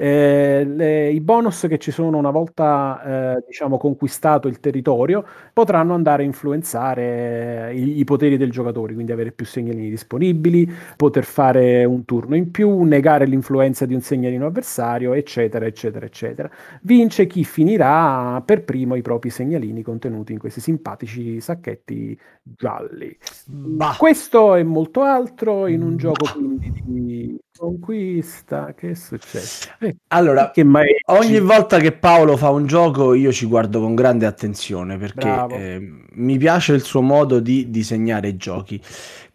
Eh, le- I bonus che ci sono una volta eh, diciamo, conquistato il territorio potranno andare a influenzare i, i poteri del giocatore, quindi avere più segnalini disponibili, poter fare un turno in più, negare l'influenza di un segnalino avversario, eccetera, eccetera, eccetera. Vince chi finirà per primo i propri segnalini contenuti in questi simpatici sacchetti gialli. Bah. Questo e molto altro in un gioco quindi di conquista. Che è successo? Eh, Allora, che mai ogni volta che Paolo fa un gioco io ci guardo con grande attenzione perché eh, mi piace il suo modo di disegnare i giochi.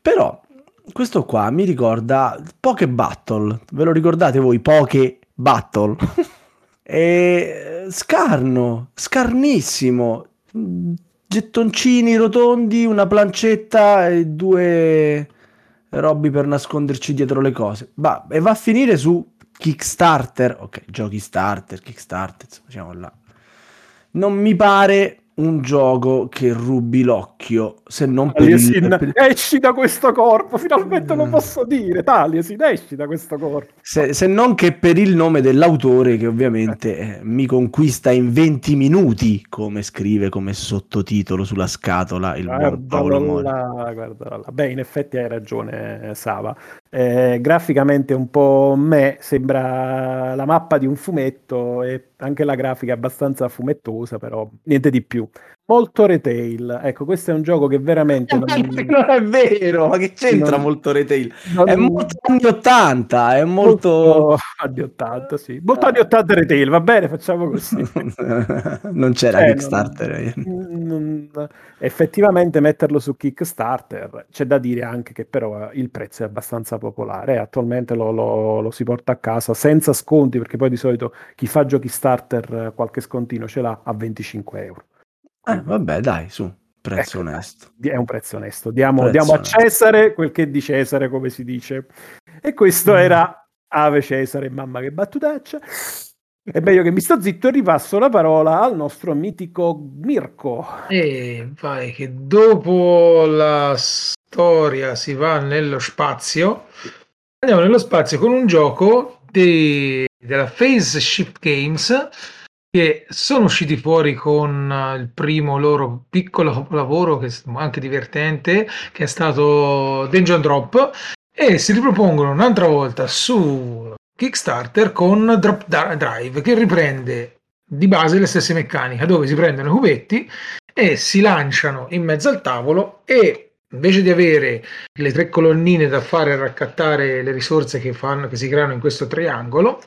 Però questo qua mi ricorda Poke Battle. Ve lo ricordate voi? Poke Battle? e scarno, scarnissimo. Gettoncini rotondi, una plancetta e due robi per nasconderci dietro le cose. Va, e va a finire su Kickstarter. Ok, giochi starter, Kickstarter, insomma, siamo là. Non mi pare un gioco che rubi l'occhio, se non per il... per- esci da questo corpo, finalmente lo Mm. posso dire, Taliesin, esci da questo corpo. Se, se non che per il nome dell'autore che ovviamente eh, mi conquista in 20 minuti, come scrive come sottotitolo sulla scatola il buon Paolo Guardalo Mori. là, guardalo là. Beh, in effetti hai ragione, eh, Sava. Eh, graficamente un po' me sembra la mappa di un fumetto e anche la grafica abbastanza fumettosa, però niente di più. Molto retail. Ecco, questo è un gioco che veramente non, non è vero, ma che c'entra Non- molto retail? non- È molto anni 80, è molto... molto anni 80, sì. Molto anni 80 retail, va bene, facciamo così. non c'era Eh, Kickstarter. non- effettivamente metterlo su Kickstarter c'è da dire anche che però eh, il prezzo è abbastanza popolare attualmente lo, lo- lo si porta a casa senza sconti perché poi di solito chi fa giochi starter eh, qualche scontino ce l'ha a 25 euro Eh, vabbè, dai, su, prezzo Ecco, onesto. È un prezzo onesto diamo, Prezzo diamo a onesto. Cesare quel che è di Cesare come si dice e questo Mm. era Ave Cesare mamma che battutaccia è meglio che mi sto zitto e ripasso la parola al nostro mitico Mirko E vai, che dopo la storia si va nello spazio. Andiamo nello spazio con un gioco di- della Phase Shift Games che sono usciti fuori con eh, il primo loro piccolo lavoro, che è anche divertente, che è stato Dungeon Drop, e si ripropongono un'altra volta su Kickstarter con Drop Drive, che riprende di base le stesse meccaniche, dove si prendono i cubetti e si lanciano in mezzo al tavolo e invece di avere le tre colonnine da fare raccattare le risorse che, fanno, che si creano in questo triangolo,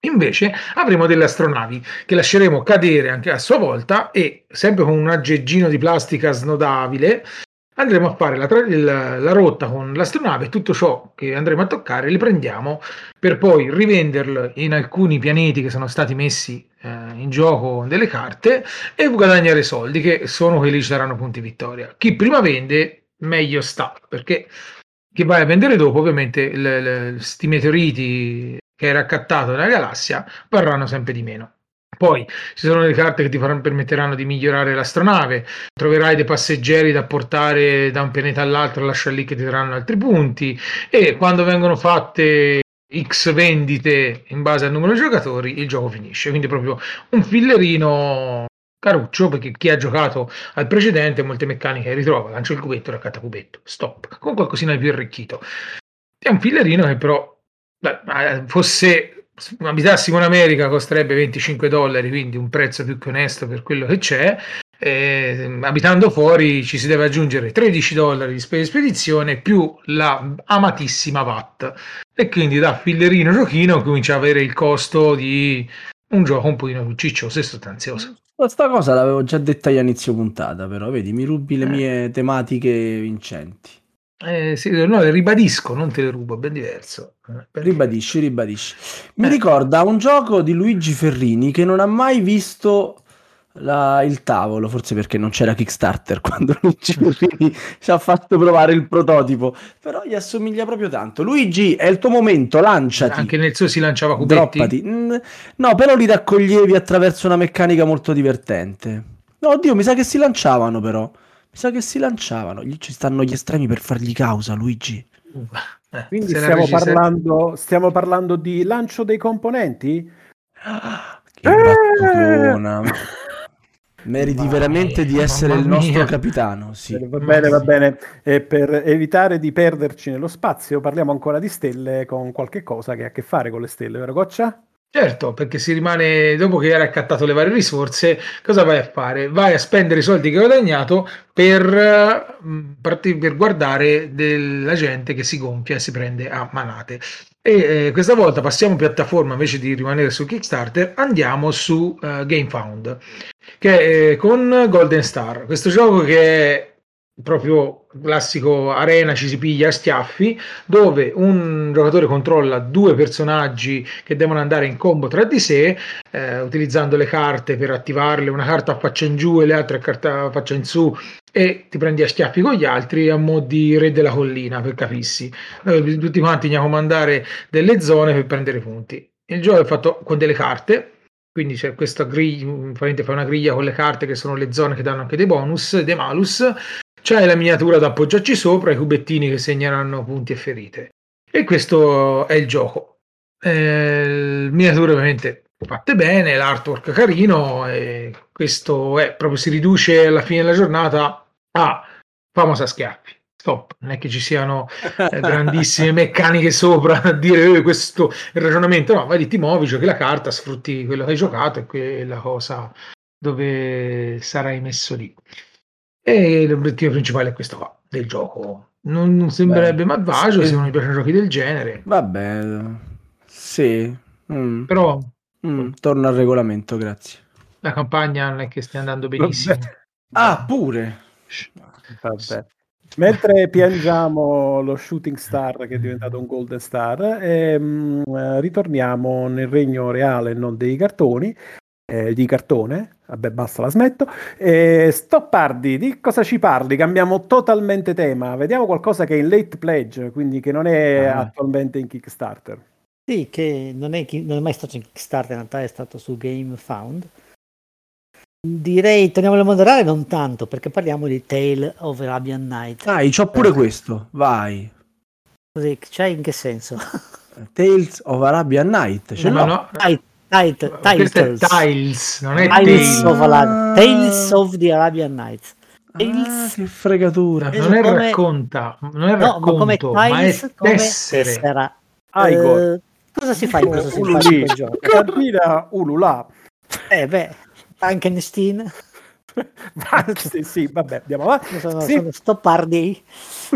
invece avremo delle astronavi che lasceremo cadere anche a sua volta e sempre con un aggeggino di plastica snodabile andremo a fare la, tra- il- la rotta con l'astronave e tutto ciò che andremo a toccare li prendiamo per poi rivenderlo in alcuni pianeti che sono stati messi eh, in gioco delle carte e guadagnare soldi che sono quelli che ci daranno punti vittoria. Chi prima vende meglio sta perché chi vai a vendere dopo ovviamente questi meteoriti che hai raccattato nella galassia varranno sempre di meno. Poi ci sono le carte che ti faranno- permetteranno di migliorare l'astronave, troverai dei passeggeri da portare da un pianeta all'altro, lascia lì che ti daranno altri punti e quando vengono fatte X vendite in base al numero di giocatori, il gioco finisce. Quindi proprio un fillerino caruccio perché chi ha giocato al precedente molte meccaniche ritrova, lancia il cubetto, raccatta cubetto, stop, con qualcosina di più arricchito. È un fillerino che però fosse abitassimo in America costerebbe 25 dollari, quindi un prezzo più che onesto per quello che c'è. Eh, abitando fuori ci si deve aggiungere 13 dollari di spesa di spedizione più la amatissima VAT e quindi da fillerino giochino comincia a avere il costo di un gioco un pochino più ciccioso e sostanzioso. Questa cosa l'avevo già detta io a inizio puntata, però vedi, mi rubi le Eh. mie tematiche vincenti. Eh, sì, no, ribadisco, non te le rubo, è ben diverso. Eh, Ribadisci, ribadisci. Mi Eh. ricorda un gioco di Luigi Ferrini che non ha mai visto la- il tavolo, forse perché non c'era Kickstarter quando Luigi Ferrini ci ha fatto provare il prototipo, però gli assomiglia proprio tanto. Luigi, è il tuo momento, lanciati. Anche nel suo si lanciava cubetti. Droppati. Mm, No, però li raccoglievi attraverso una meccanica molto divertente. No, oddio, mi sa che si lanciavano però. Mi sa che si lanciavano. Gli ci stanno gli estremi per fargli causa, Luigi. Eh, Quindi stiamo parlando, stiamo parlando di lancio dei componenti? Che battutona. Meriti Mamma veramente di essere il nostro mia. capitano. Sì. Va bene, va bene. E per evitare di perderci nello spazio, parliamo ancora di stelle con qualche cosa che ha a che fare con le stelle, vero Goccia? Certo, perché si rimane, dopo che hai raccattato le varie risorse, cosa vai a fare? Vai a spendere i soldi che hai guadagnato per, eh, parti- per guardare della gente che si gonfia e si prende a manate. E eh, questa volta passiamo piattaforma invece di rimanere su Kickstarter, andiamo su eh, GameFound, che è con Golden Star, questo gioco che è proprio classico arena ci si piglia a schiaffi dove un giocatore controlla due personaggi che devono andare in combo tra di sé eh, utilizzando le carte per attivarle una carta a faccia in giù e le altre carta faccia in su e ti prendi a schiaffi con gli altri a mo' di re della collina per capissi Noi tutti quanti andiamo a comandare delle zone per prendere punti. Il gioco è fatto con delle carte quindi c'è questa griglia, fai una griglia con le carte che sono le zone che danno anche dei bonus, dei malus, c'è la miniatura da appoggiarci sopra, i cubettini che segneranno punti e ferite. E questo è il gioco. Eh, miniature ovviamente fatte bene, l'artwork carino, e questo è proprio si riduce alla fine della giornata a famosa schiaffi. Stop, non è che ci siano eh, grandissime meccaniche sopra a dire "Eh, questo il ragionamento, no, vai lì, ti muovi, giochi la carta, sfrutti quello che hai giocato e quella cosa dove sarai messo lì. E l'obiettivo principale è questo qua, del gioco. Non, non sembrerebbe malvagio sì. se non mi piacciono giochi del genere, Vabbè, sì. Mm. però Mm, torno al regolamento, grazie. la campagna non è che stia andando benissimo. Vabbè. Ah, pure. Vabbè. Mentre piangiamo lo Shooting Star che è diventato un Golden Star, ehm, eh, ritorniamo nel regno reale non dei cartoni, eh, di cartone. Vabbè, basta, la smetto. Eh, Stoppardi, di cosa ci parli? Cambiamo totalmente tema. Vediamo qualcosa che è in late pledge, quindi che non è Ah. attualmente in Kickstarter. Sì, che non è, non è mai stato in Kickstarter, in realtà è stato su Game Found. Direi, torniamo al mondo reale, non tanto, perché parliamo di Tale of Arabian Night. Dai, c'ho pure questo. Vai. Così, cioè in che senso? Tales of Arabian Night. Ce No, l'ho. no, Tit- tit- titles. Tiles, non è Tales of, Ara- Tales of the Arabian Nights. Ah, Tales- che fregatura. Non è come- racconta, non è No, ma come racconto, ma è Tiles, come tessere. tessera. Ah, Igor. Eh, cosa si fa in questo Ululì. gioco? Cantina Ulula. Eh beh, Frankenstein. sì, sì, vabbè, andiamo avanti. sono, Sì. sono stoppardi.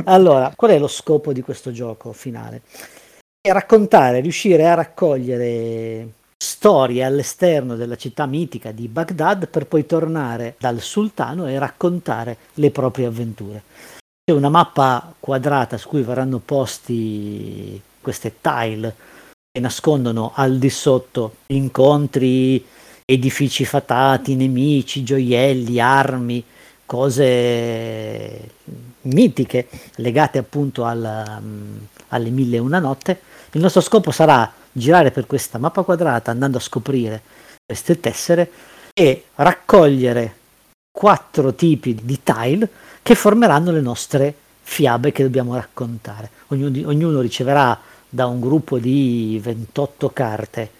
Allora, qual è lo scopo di questo gioco finale? È raccontare, riuscire a raccogliere storie all'esterno della città mitica di Baghdad per poi tornare dal sultano e raccontare le proprie avventure. C'è una mappa quadrata su cui verranno posti queste tile che nascondono al di sotto incontri, edifici fatati, nemici, gioielli, armi, cose mitiche legate appunto al, mm, alle mille e una notte. Il nostro scopo sarà girare per questa mappa quadrata andando a scoprire queste tessere e raccogliere quattro tipi di tile che formeranno le nostre fiabe che dobbiamo raccontare. Ognuno, ognuno riceverà da un gruppo di 28 carte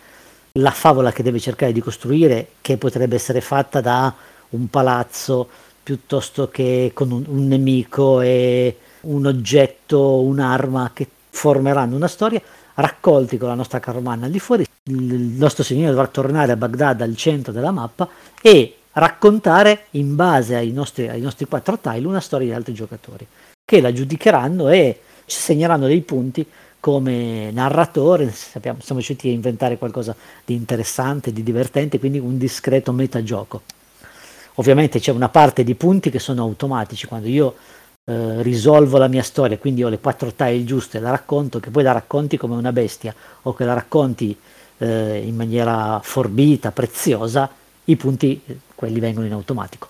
la favola che deve cercare di costruire, che potrebbe essere fatta da un palazzo piuttosto che con un, un nemico e un oggetto, un'arma che formeranno una storia, raccolti con la nostra carovana di fuori. Il nostro signore dovrà tornare a Baghdad al centro della mappa e raccontare in base ai nostri, ai nostri quattro tile una storia di altri giocatori che la giudicheranno e ci segneranno dei punti come narratore, sappiamo, siamo riusciti a inventare qualcosa di interessante, di divertente, quindi un discreto metagioco. Ovviamente c'è una parte di punti che sono automatici, quando io eh, risolvo la mia storia, quindi ho le quattro tile giuste, la racconto, che poi la racconti come una bestia o che la racconti eh, in maniera forbita, preziosa, i punti, eh, quelli vengono in automatico.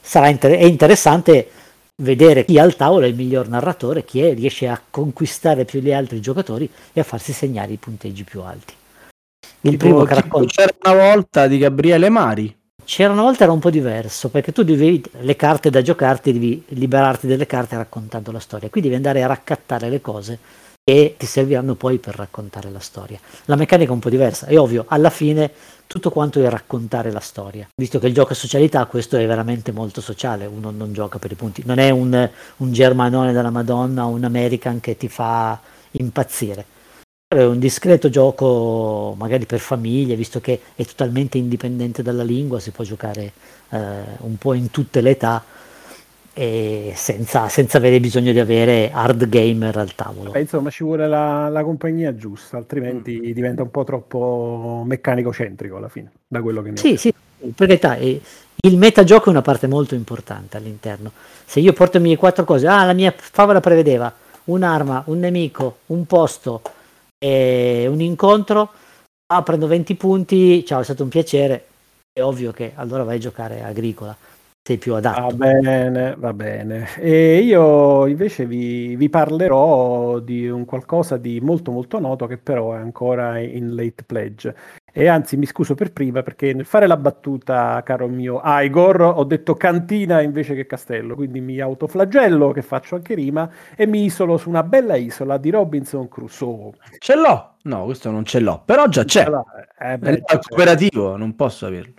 Sarà inter- è interessante vedere chi al tavolo è il miglior narratore, chi è, riesce a conquistare più gli altri giocatori e a farsi segnare i punteggi più alti. Il Tipo- primo che racconta C'era una volta di Gabriele Mari. C'era una volta era un po' diverso perché tu devi le carte da giocarti devi liberarti delle carte raccontando la storia. Qui devi andare a raccattare le cose e ti serviranno poi per raccontare la storia. La meccanica è un po' diversa. È ovvio alla fine tutto quanto è raccontare la storia. Visto che il gioco è socialità questo è veramente molto sociale. Uno non gioca per i punti. Non è un, un germanone della madonna o un american che ti fa impazzire è un discreto gioco magari per famiglie, visto che è totalmente indipendente dalla lingua, si può giocare eh, un po' in tutte le età e senza, senza avere bisogno di avere hard gamer al tavolo. Beh, insomma, ci vuole la, la compagnia giusta, altrimenti diventa un po' troppo meccanico-centrico alla fine, da quello che ho Sì, sì, per carità, eh, il metagioco è una parte molto importante all'interno. Se io porto le mie quattro cose, ah, la mia favola prevedeva un'arma, un nemico, un posto e un incontro, ah, prendo 20 punti, ciao, è stato un piacere, è ovvio che allora vai a giocare agricola, sei più adatto. Va bene, va bene. E io invece vi, vi parlerò di un qualcosa di molto molto noto che però è ancora in late pledge. E anzi mi scuso per prima perché nel fare la battuta, caro mio Igor, ho detto cantina invece che castello, quindi mi autoflagello che faccio anche rima e mi isolo su una bella isola di Robinson Crusoe. Ce l'ho? No, questo non ce l'ho. Però già c'è. Eh, È beh, il cooperativo, non posso averlo.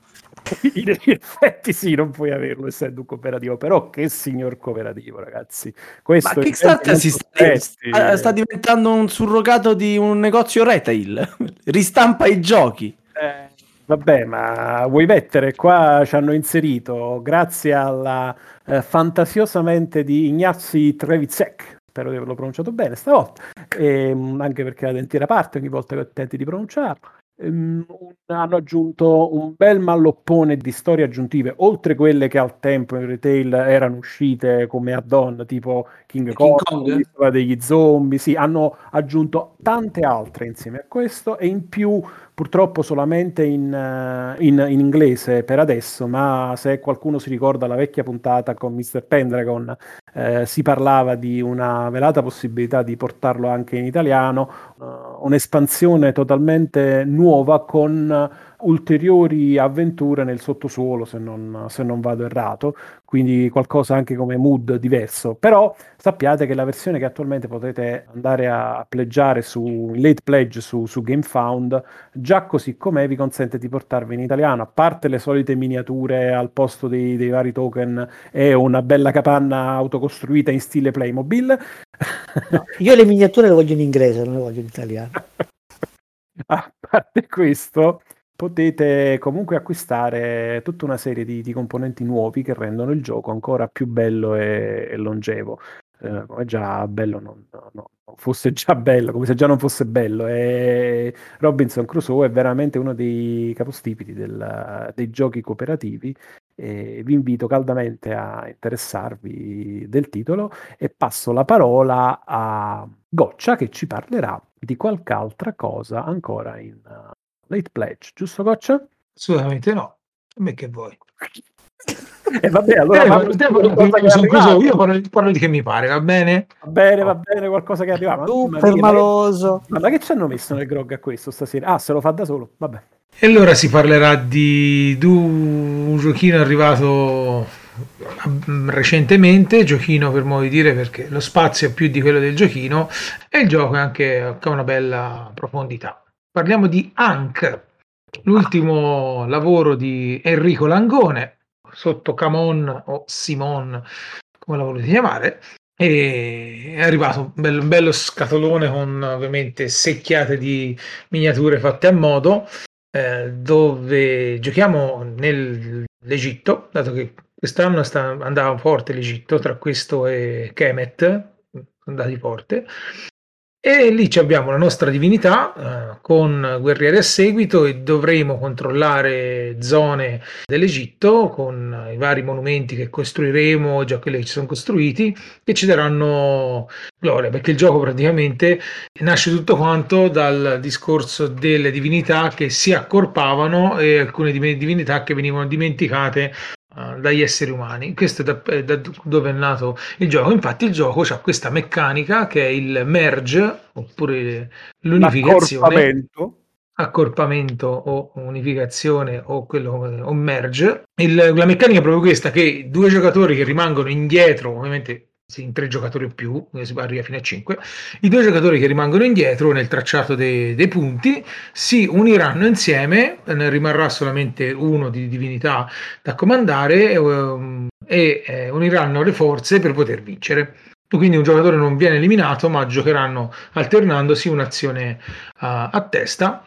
In effetti sì, non puoi averlo essendo un cooperativo, però che signor cooperativo, ragazzi. Questo Ma Kickstarter si sta, sta- diventando un surrogato di un negozio retail. Ristampa i giochi. Eh, Vabbè, ma vuoi mettere qua ci hanno inserito, grazie alla eh, fantasiosamente di Ignazi Trevizek, spero di averlo pronunciato bene stavolta, ehm, anche perché la dentiera parte ogni volta che tenti di pronunciarlo. Un- hanno aggiunto un bel malloppone di storie aggiuntive, oltre quelle che al tempo in retail erano uscite come add-on, tipo King, King Kong, Kong? degli zombie, sì, hanno aggiunto tante altre insieme a questo e in più purtroppo solamente in, eh, in- in inglese per adesso, ma se qualcuno si ricorda la vecchia puntata con Mr. Pendragon, eh, si parlava di una velata possibilità di portarlo anche in italiano, eh, un'espansione totalmente nuova con ulteriori avventure nel sottosuolo, se non, se non vado errato, quindi qualcosa anche come mood diverso. Però sappiate che la versione che attualmente potete andare a pleggiare su late pledge su, su GameFound, già così com'è vi consente di portarvi in italiano, a parte le solite miniature al posto dei, dei vari token e una bella capanna autocostruita in stile Playmobil. No, io le miniature le voglio in inglese, non le voglio in italiano. A parte questo, potete comunque acquistare tutta una serie di, di componenti nuovi che rendono il gioco ancora più bello e, e longevo. Eh, come già bello non, no, no, fosse già bello, come se già non fosse bello. E Robinson Crusoe è veramente uno dei capostipiti del- dei giochi cooperativi. E vi invito caldamente a interessarvi del titolo e passo la parola a Goccia che ci parlerà di qualche altra cosa ancora in Late Pledge, giusto Goccia? Assolutamente no. A me che vuoi. E vabbè, allora Eh, parlo che è sono. Crusoe, io parlo, parlo di che mi pare, va bene? Va bene, va bene, qualcosa che è arrivato. Super maloso. Ma, ma che ci hanno messo nel grog a questo stasera? Ah, se lo fa da solo, vabbè. E allora si parlerà di du- un giochino arrivato mm, recentemente, giochino per modo di dire perché lo spazio è più di quello del giochino e il gioco è anche ha una bella profondità. Parliamo di Hank, l'ultimo lavoro di Enrico Langone sotto Camon o Simon, come la volete chiamare. E è arrivato un bello, bello scatolone con ovviamente secchiate di miniature fatte a modo eh, dove giochiamo nell'Egitto, dato che quest'anno sta, andava forte l'Egitto, tra questo e Kemet, andati forte. E lì abbiamo la nostra divinità eh, con guerrieri a seguito e dovremo controllare zone dell'Egitto con i vari monumenti che costruiremo, già quelli che ci sono costruiti, che ci daranno gloria, perché il gioco praticamente nasce tutto quanto dal discorso delle divinità che si accorpavano e alcune div- divinità che venivano dimenticate dagli esseri umani. Questo è da, è da dove è nato il gioco. Infatti il gioco ha questa meccanica che è il merge, oppure l'unificazione L'accorpamento. accorpamento o unificazione o quello o merge. Il- la meccanica è proprio questa: che due giocatori che rimangono indietro, ovviamente in tre giocatori o più, eh, si arriva fino a cinque, i due giocatori che rimangono indietro nel tracciato dei, dei punti si uniranno insieme, ne rimarrà solamente uno di divinità da comandare ehm, e eh, uniranno le forze per poter vincere. Quindi un giocatore non viene eliminato, ma giocheranno alternandosi un'azione a- a testa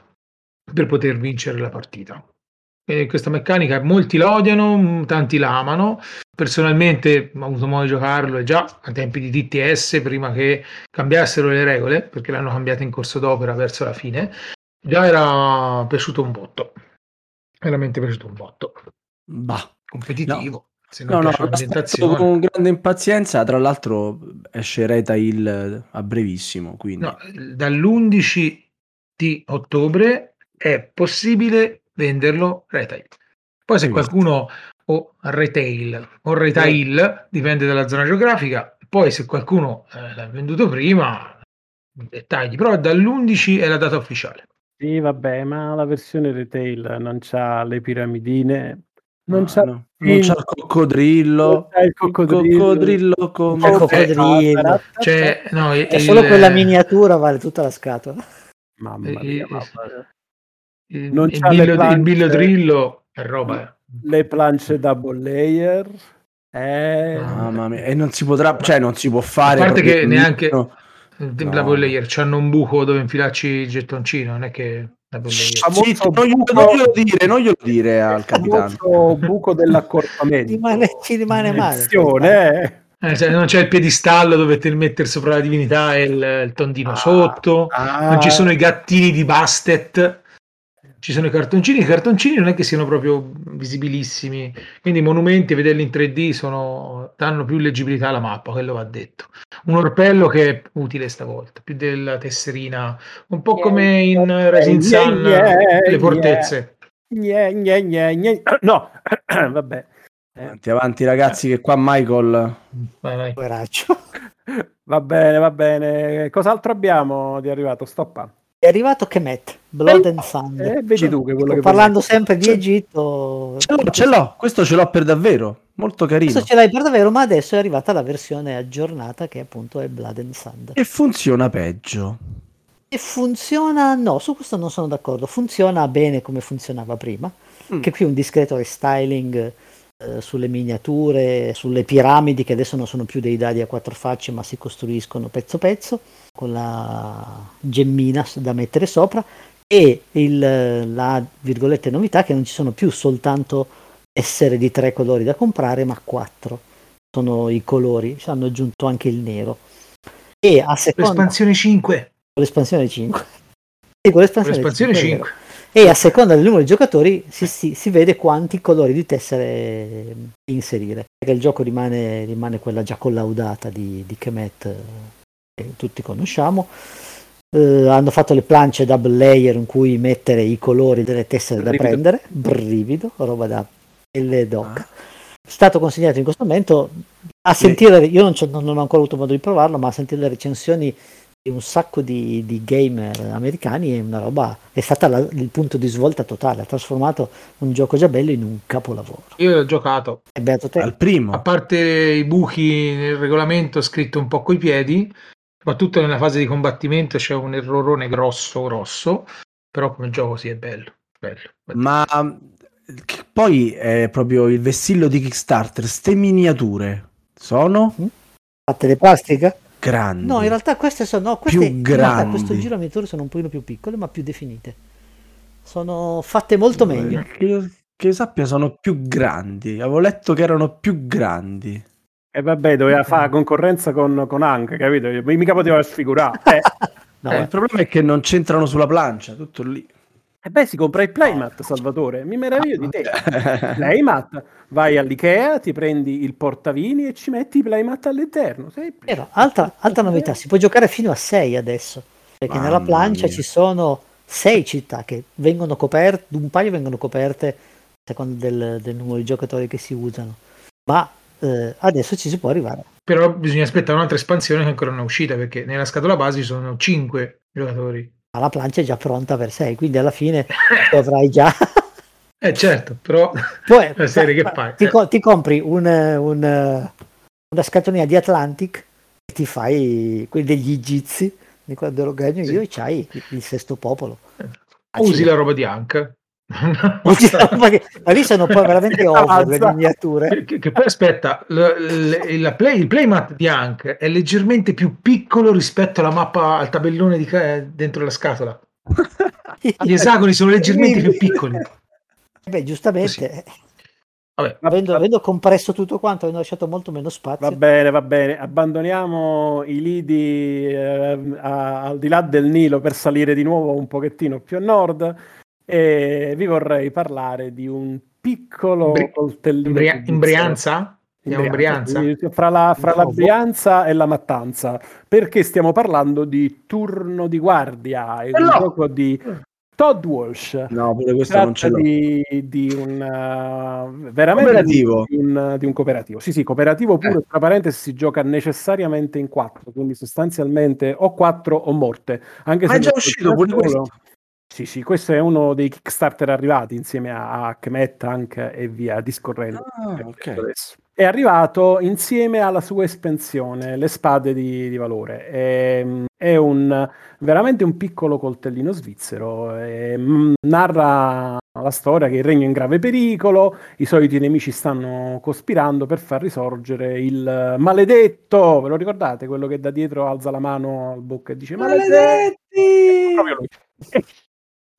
per poter vincere la partita. E questa meccanica molti la odiano, mh, tanti la amano. Personalmente ho avuto modo di giocarlo e già a tempi di DTS, prima che cambiassero le regole, perché l'hanno cambiata in corso d'opera verso la fine, già era piaciuto un botto. Veramente piaciuto un botto. Bah. Competitivo. Se non No, no, l'ambientazione. con grande impazienza. Tra l'altro esce Retail a brevissimo, quindi No, dall'11 di ottobre è possibile venderlo retail. Poi se qualcuno o retail o retail, dipende dalla zona geografica, poi se qualcuno eh, l'ha venduto prima, dettagli, però dall'11 è la data ufficiale. Sì, vabbè, ma la versione retail non c'ha le piramidine, non No, c'ha no, non c'è il coccodrillo. C'è il coccodrillo. coccodrillo con C'è il coccodrillo. Cioè, no, È il- solo quella miniatura vale tutta la scatola. Mamma Eh, mia, eh, mamma mia. Il, non il billo, il planche. billo drillo è roba. eh. Le planche double layer. Eh, Mamma mia, e non si potrà, cioè non si può A fare. parte che neanche no. Il. Double Layer c'hanno un buco dove infilarci il gettoncino, non è che Zitto, non, glielo, buco- non glielo dire, non glielo dire al capitano. buco dell'accorpamento. Rimane- ci rimane male. Eh. Eh, cioè, non c'è il piedistallo dove te mettere sopra la divinità e il, il tondino Ah, sotto, ah. non ci sono i gattini di Bastet, ci sono i cartoncini, i cartoncini non è che siano proprio visibilissimi, quindi i monumenti, vederli in 3D sono, danno più leggibilità alla mappa, quello va detto. Un orpello che è utile stavolta, più della tesserina, un po' come in Sun, Yeah, le yeah. fortezze. Gne, gne, gne, gne. No, vabbè. Avanti, avanti, ragazzi, che qua Michael. Vai, vai. Poveraccio. va bene, va bene. Cos'altro abbiamo di arrivato? Stoppa. È arrivato Kemet, Blood and Thunder. Eh, vedi tu che quello Sto che parlando vuoi. sempre di Egitto. Ce l'ho, ce l'ho, questo ce l'ho per davvero. Molto carino. Questo ce l'hai per davvero, ma adesso è arrivata la versione aggiornata che appunto è Blood and Thunder. E funziona peggio. E funziona, no, su questo non sono d'accordo, funziona bene come funzionava prima, Mm. che qui un discreto restyling eh, sulle miniature, sulle piramidi che adesso non sono più dei dadi a quattro facce ma si costruiscono pezzo pezzo con la gemmina da mettere sopra e il, la virgolette novità che non ci sono più soltanto essere di tre colori da comprare ma quattro sono i colori, ci hanno aggiunto anche il nero e a seconda L'espansione 5. con l'espansione 5. E con l'espansione, L'espansione 5, è vero. 5. E a seconda del numero di giocatori si, si- si vede quanti colori di tessere inserire. Perché il gioco rimane, rimane quella già collaudata di, di Kemet che tutti conosciamo. Eh, hanno fatto le planche double layer in cui mettere i colori delle tessere da Brivido. prendere. Brivido, roba da L doc. Stato consegnato in questo momento a sentire, io non, non ho ancora avuto modo di provarlo, ma a sentire le recensioni di un sacco di, di gamer americani è una roba, è stata la- il punto di svolta totale, ha trasformato un gioco già bello in un capolavoro. Io l'ho giocato. E beato te. Al A primo. parte i buchi nel regolamento scritto un po' coi piedi, soprattutto nella fase di combattimento c'è un errorone grosso grosso, però come gioco sì è bello, bello. bello. Ma che poi è proprio il vessillo di Kickstarter. Ste miniature sono Fatte le plastica? grandi. No, in realtà queste sono, no, queste, Più grandi. questo giro miniature sono un pochino più piccole ma più definite. Sono fatte molto meglio. Che io, che io sappia sono più grandi. Avevo letto che erano più grandi. E vabbè, doveva fare concorrenza con, con Hank, capito? Mica poteva sfigurare. Eh. No, Eh, eh. il problema è che non c'entrano sulla plancia, tutto lì. E beh, si compra il playmat, Salvatore. Mi meraviglio di te. Playmat, vai all'Ikea, ti prendi il portavini e ci metti i playmat all'interno. Semplice. Vero, altra, altra novità, si può giocare fino a 6 adesso, perché nella Mamma plancia mia. ci sono 6 città che vengono coperte, un paio vengono coperte a seconda del, del numero di giocatori che si usano, ma eh, adesso ci si può arrivare. Però bisogna aspettare un'altra espansione che ancora non è uscita perché nella scatola base ci sono 5 giocatori. Ma la plancia è già pronta per 6, quindi alla fine avrai già... Eh certo, però Poi, la serie che fai? ti, Eh. co- ti compri un, un, una scatolina di Atlantic e ti fai quelli degli egizi di quando ero gagno io e c'hai il, il sesto popolo. Usi la roba di Hank. La ma lì sono poi veramente over le miniature. Che, che poi aspetta, l- l- la play- il playmat di Hank è leggermente più piccolo rispetto alla mappa, al tabellone di dentro la scatola. Gli esagoni sono leggermente più piccoli. Beh, giustamente, Vabbè, avendo, avendo compresso tutto quanto, avendo lasciato molto meno spazio. Va bene, va bene. Abbandoniamo i lidi eh, a- al di là del Nilo per salire di nuovo un pochettino più a nord e vi vorrei parlare di un piccolo Bri- coltellino. in, Bria- giudiziario. in Brianza? In Brianza? quindi Fra la, fra la. Brianza e la Mattanza, perché stiamo parlando di Turno di Guardia, il Eh no! gioco di Todd Walsh. No, pure questo non ce l'ho. di, di un uh, veramente Cooperativo. Di, un, di un cooperativo. Sì, sì, cooperativo pure, tra parentesi, si gioca necessariamente in quattro, quindi sostanzialmente o quattro o morte. Anche Ma se è già uscito pure questo. Sì, sì, questo è uno dei Kickstarter arrivati insieme a, Kemet anche e via discorrendo. Ah, ok. Adesso. è arrivato insieme alla sua espansione, le spade di, di valore. È, è un, veramente un piccolo coltellino svizzero. e, mm, narra la storia che il regno è in grave pericolo, i soliti nemici stanno cospirando per far risorgere il maledetto. Ve lo ricordate? Quello che da dietro alza la mano al bocca e dice. Proprio lui.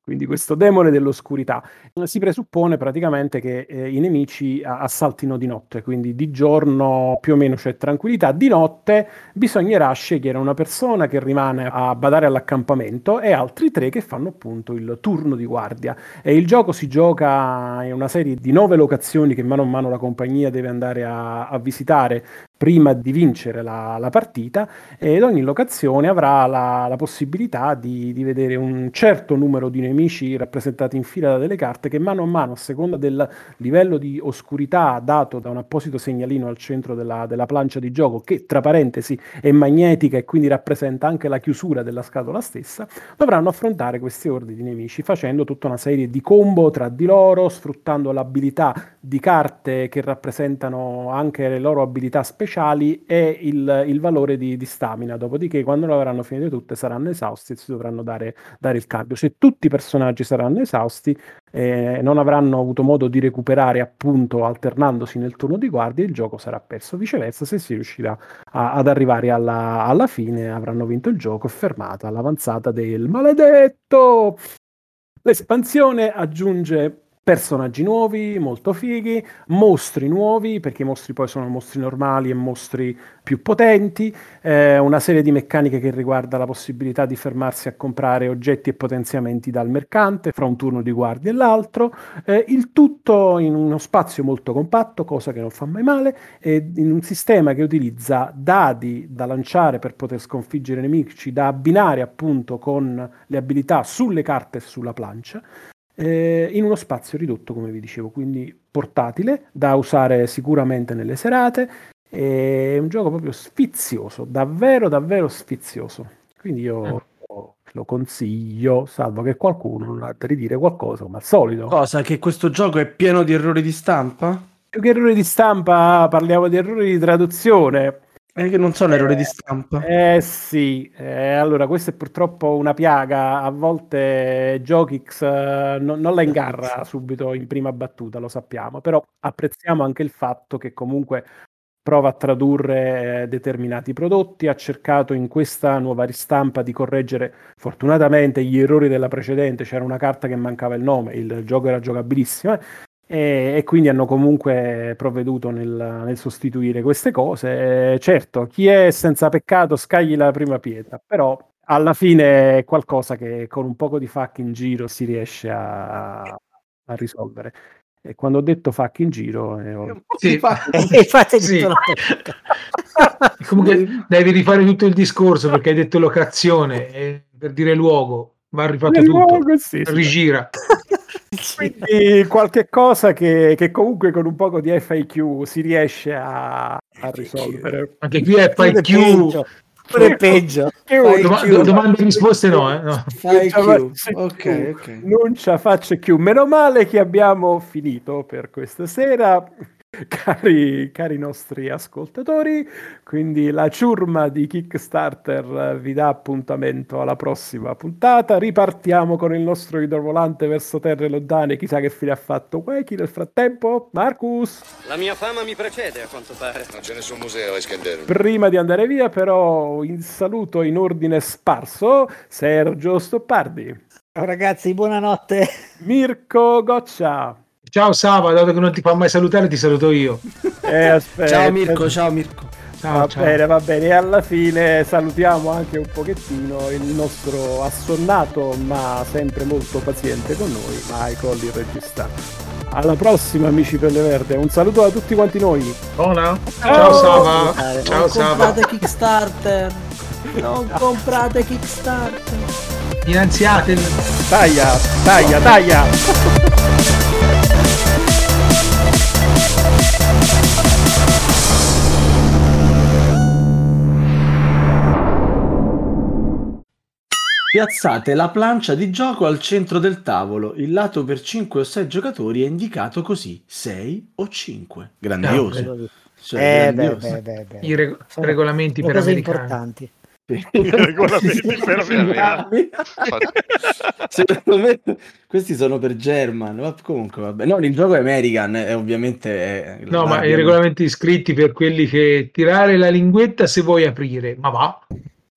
Quindi questo demone dell'oscurità. Si presuppone praticamente che eh, i nemici assaltino di notte, quindi di giorno più o meno c'è tranquillità, di notte bisognerà scegliere una persona che rimane a badare all'accampamento e altri tre che fanno appunto il turno di guardia. E il gioco si gioca in una serie di nove locazioni che mano a mano la compagnia deve andare a, a visitare prima di vincere la, la partita ed ogni locazione avrà la, la possibilità di, di vedere un certo numero di nemici rappresentati in fila da delle carte che mano a mano, a seconda del livello di oscurità dato da un apposito segnalino al centro della, della plancia di gioco, che tra parentesi è magnetica e quindi rappresenta anche la chiusura della scatola stessa, dovranno affrontare questi ordini di nemici facendo tutta una serie di combo tra di loro, sfruttando l'abilità di carte che rappresentano anche le loro abilità speciali e il, il valore di, di stamina. Dopodiché, quando le avranno finite tutte, saranno esausti e si dovranno dare, dare il cambio. Se tutti i personaggi saranno esausti, eh, non avranno avuto modo di recuperare appunto alternandosi nel turno di guardia, il gioco sarà perso. Viceversa, se si riuscirà a- ad arrivare alla, alla fine, avranno vinto il gioco e fermata l'avanzata del maledetto. L'espansione aggiunge personaggi nuovi, molto fighi, mostri nuovi, perché i mostri poi sono mostri normali e mostri più potenti, eh, una serie di meccaniche che riguarda la possibilità di fermarsi a comprare oggetti e potenziamenti dal mercante fra un turno di guardia e l'altro, eh, il tutto in uno spazio molto compatto, cosa che non fa mai male, e in un sistema che utilizza dadi da lanciare per poter sconfiggere nemici, da abbinare appunto con le abilità sulle carte e sulla plancia eh, in uno spazio ridotto, come vi dicevo, quindi portatile, da usare sicuramente nelle serate. È un gioco proprio sfizioso, davvero, davvero sfizioso. Quindi io lo consiglio, salvo che qualcuno non ha da ridire qualcosa, come al solito. Cosa? Che questo gioco è pieno di errori di stampa? Più che errori di stampa, parliamo di errori di traduzione. È che non sono errori di stampa. Eh sì, eh, allora questa è purtroppo una piaga, a volte Jokix eh, non, non la ingarra subito in prima battuta, lo sappiamo, però apprezziamo anche il fatto che comunque prova a tradurre eh, determinati prodotti, ha cercato in questa nuova ristampa di correggere fortunatamente gli errori della precedente, c'era una carta che mancava il nome, il gioco era giocabilissimo, eh, e, e quindi hanno comunque provveduto nel, nel sostituire queste cose. Eh, certo, chi è senza peccato scagli la prima pietra, però alla fine è qualcosa che con un poco di fuck in giro si riesce a, a risolvere. E quando ho detto fuck in giro, eh, ho- Sì. Fate Sì. Comunque devi rifare tutto il discorso perché hai detto locazione e per dire luogo va rifatto Nel tutto. luogo, sì. Rigira. Quindi qualche cosa che, che comunque con un poco di FAQ si riesce a, a risolvere. Anche qui è FAQ. peggio, pure peggio. Q. domande e risposte no, eh? no. Fai Non Q. ci faccia Ok. Non ci faccia più. Meno male che abbiamo finito per questa sera, cari, cari nostri ascoltatori. Quindi la ciurma di Kickstarter vi dà appuntamento alla prossima puntata. Ripartiamo con il nostro idrovolante verso terre lontane. Chissà che fine ha fatto Weki nel frattempo. Marcus, La mia fama mi precede, a quanto pare. Non c'è nessun museo a Iskender. prima di andare via, però, in saluto in ordine sparso, Sergio Stoppardi, Ciao ragazzi, buonanotte. Mirko Goccia. Ciao Sava, dato che non ti fa mai salutare, ti saluto io. Eh, aspetta. Ciao Mirko, ciao Mirko. Ciao, Va ciao. bene, va bene. E alla fine salutiamo anche un pochettino il nostro assonnato, ma sempre molto paziente con noi, Michael, il regista. Alla prossima, amici Pelle Verde. Un saluto a tutti quanti noi. Buona. Ciao. Ciao Sava. Ciao non Sava. comprate Kickstarter. Non comprate Kickstarter. Finanziate. Taglia, taglia, taglia. Piazzate la plancia di gioco al centro del tavolo. Il lato per 5 o 6 giocatori è indicato così: 6 o 5. Grandioso. Cioè, Eh, grandioso. beh, beh, beh. I reg- Sono- regolamenti sono per cose americani. importanti. I regolamenti per Veramente. Secondo me questi sono per German, ma comunque vabbè. No, il gioco è American, è ovviamente è No, ma i regolamenti scritti per quelli che tirare la linguetta se vuoi aprire, ma va.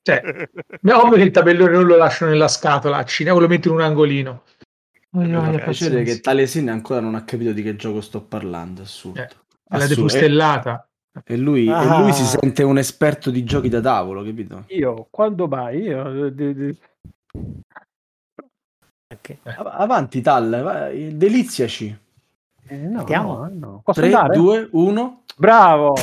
Cioè, è ovvio che il tabellone non lo lasciano nella scatola, a Cina o lo metto in un angolino. Fa la piacere che Talesina ancora non ha capito di che gioco sto parlando, assurdo. Eh, la Assurdo. defustellata. E lui, e Ah. lui si sente un esperto di giochi da tavolo, capito? Io, quando mai? Io, di- di- Ok. Av- avanti, Tal, vai, deliziaci. eh, no, Andiamo? no, no. Posso 3, andare? 2, 1. Bravo!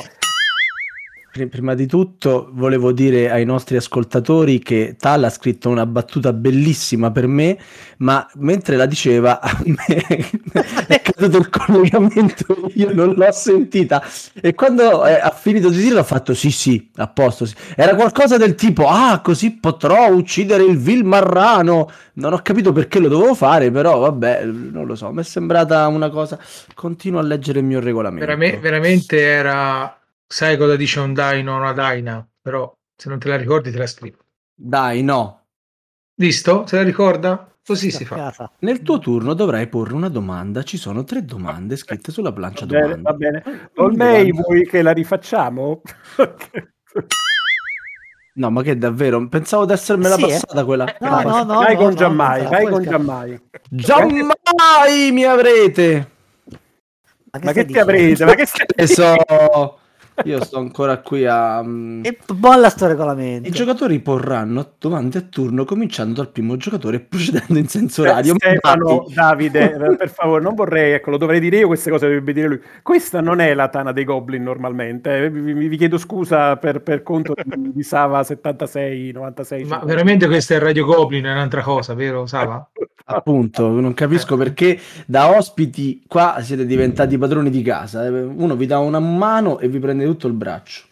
Pri- Prima di tutto volevo dire ai nostri ascoltatori che Tal ha scritto una battuta bellissima per me, ma mentre la diceva a me è caduto il collegamento, io non l'ho sentita e quando eh, ha finito di dirlo ha fatto sì sì, a posto, sì. era qualcosa del tipo ah così potrò uccidere il vil marrano, non ho capito perché lo dovevo fare, però vabbè, non lo so, mi è sembrata una cosa, continuo a leggere il mio regolamento. Verame- veramente era. Sai cosa dice un Daino o una Daina? Però se non te la ricordi, te la scrivo. Dai, no. Visto? Se la ricorda? Così si fa. Nel tuo turno dovrai porre una domanda. Ci sono tre domande scritte sulla plancia Va bene, domande. va bene. Olmei, domanda- vuoi che la rifacciamo? No, ma che davvero? Pensavo di essermela Sì, eh. passata quella. No, no, no. vai no, con no, Giammai, la vai con. Giammai. Giammai mi avrete! Ma stai che ti avrete? Ma che so... Io sto ancora qui a... mm, E bolla sto regolamento. I giocatori porranno domande a turno cominciando dal primo giocatore e procedendo in senso Eh, orario. Stefano. Davide, per favore, non vorrei, ecco, lo dovrei dire io queste cose, dovrebbe dire lui. Questa non è la tana dei Goblin normalmente, eh, vi, vi- vi chiedo scusa per, per conto di, di Sava 76, 96. Ma 50. veramente questa è Radio Goblin, è un'altra cosa, vero Sava? Appunto, non capisco perché da ospiti qua siete diventati padroni di casa. eh. Uno vi dà una mano e vi prende tutto il braccio.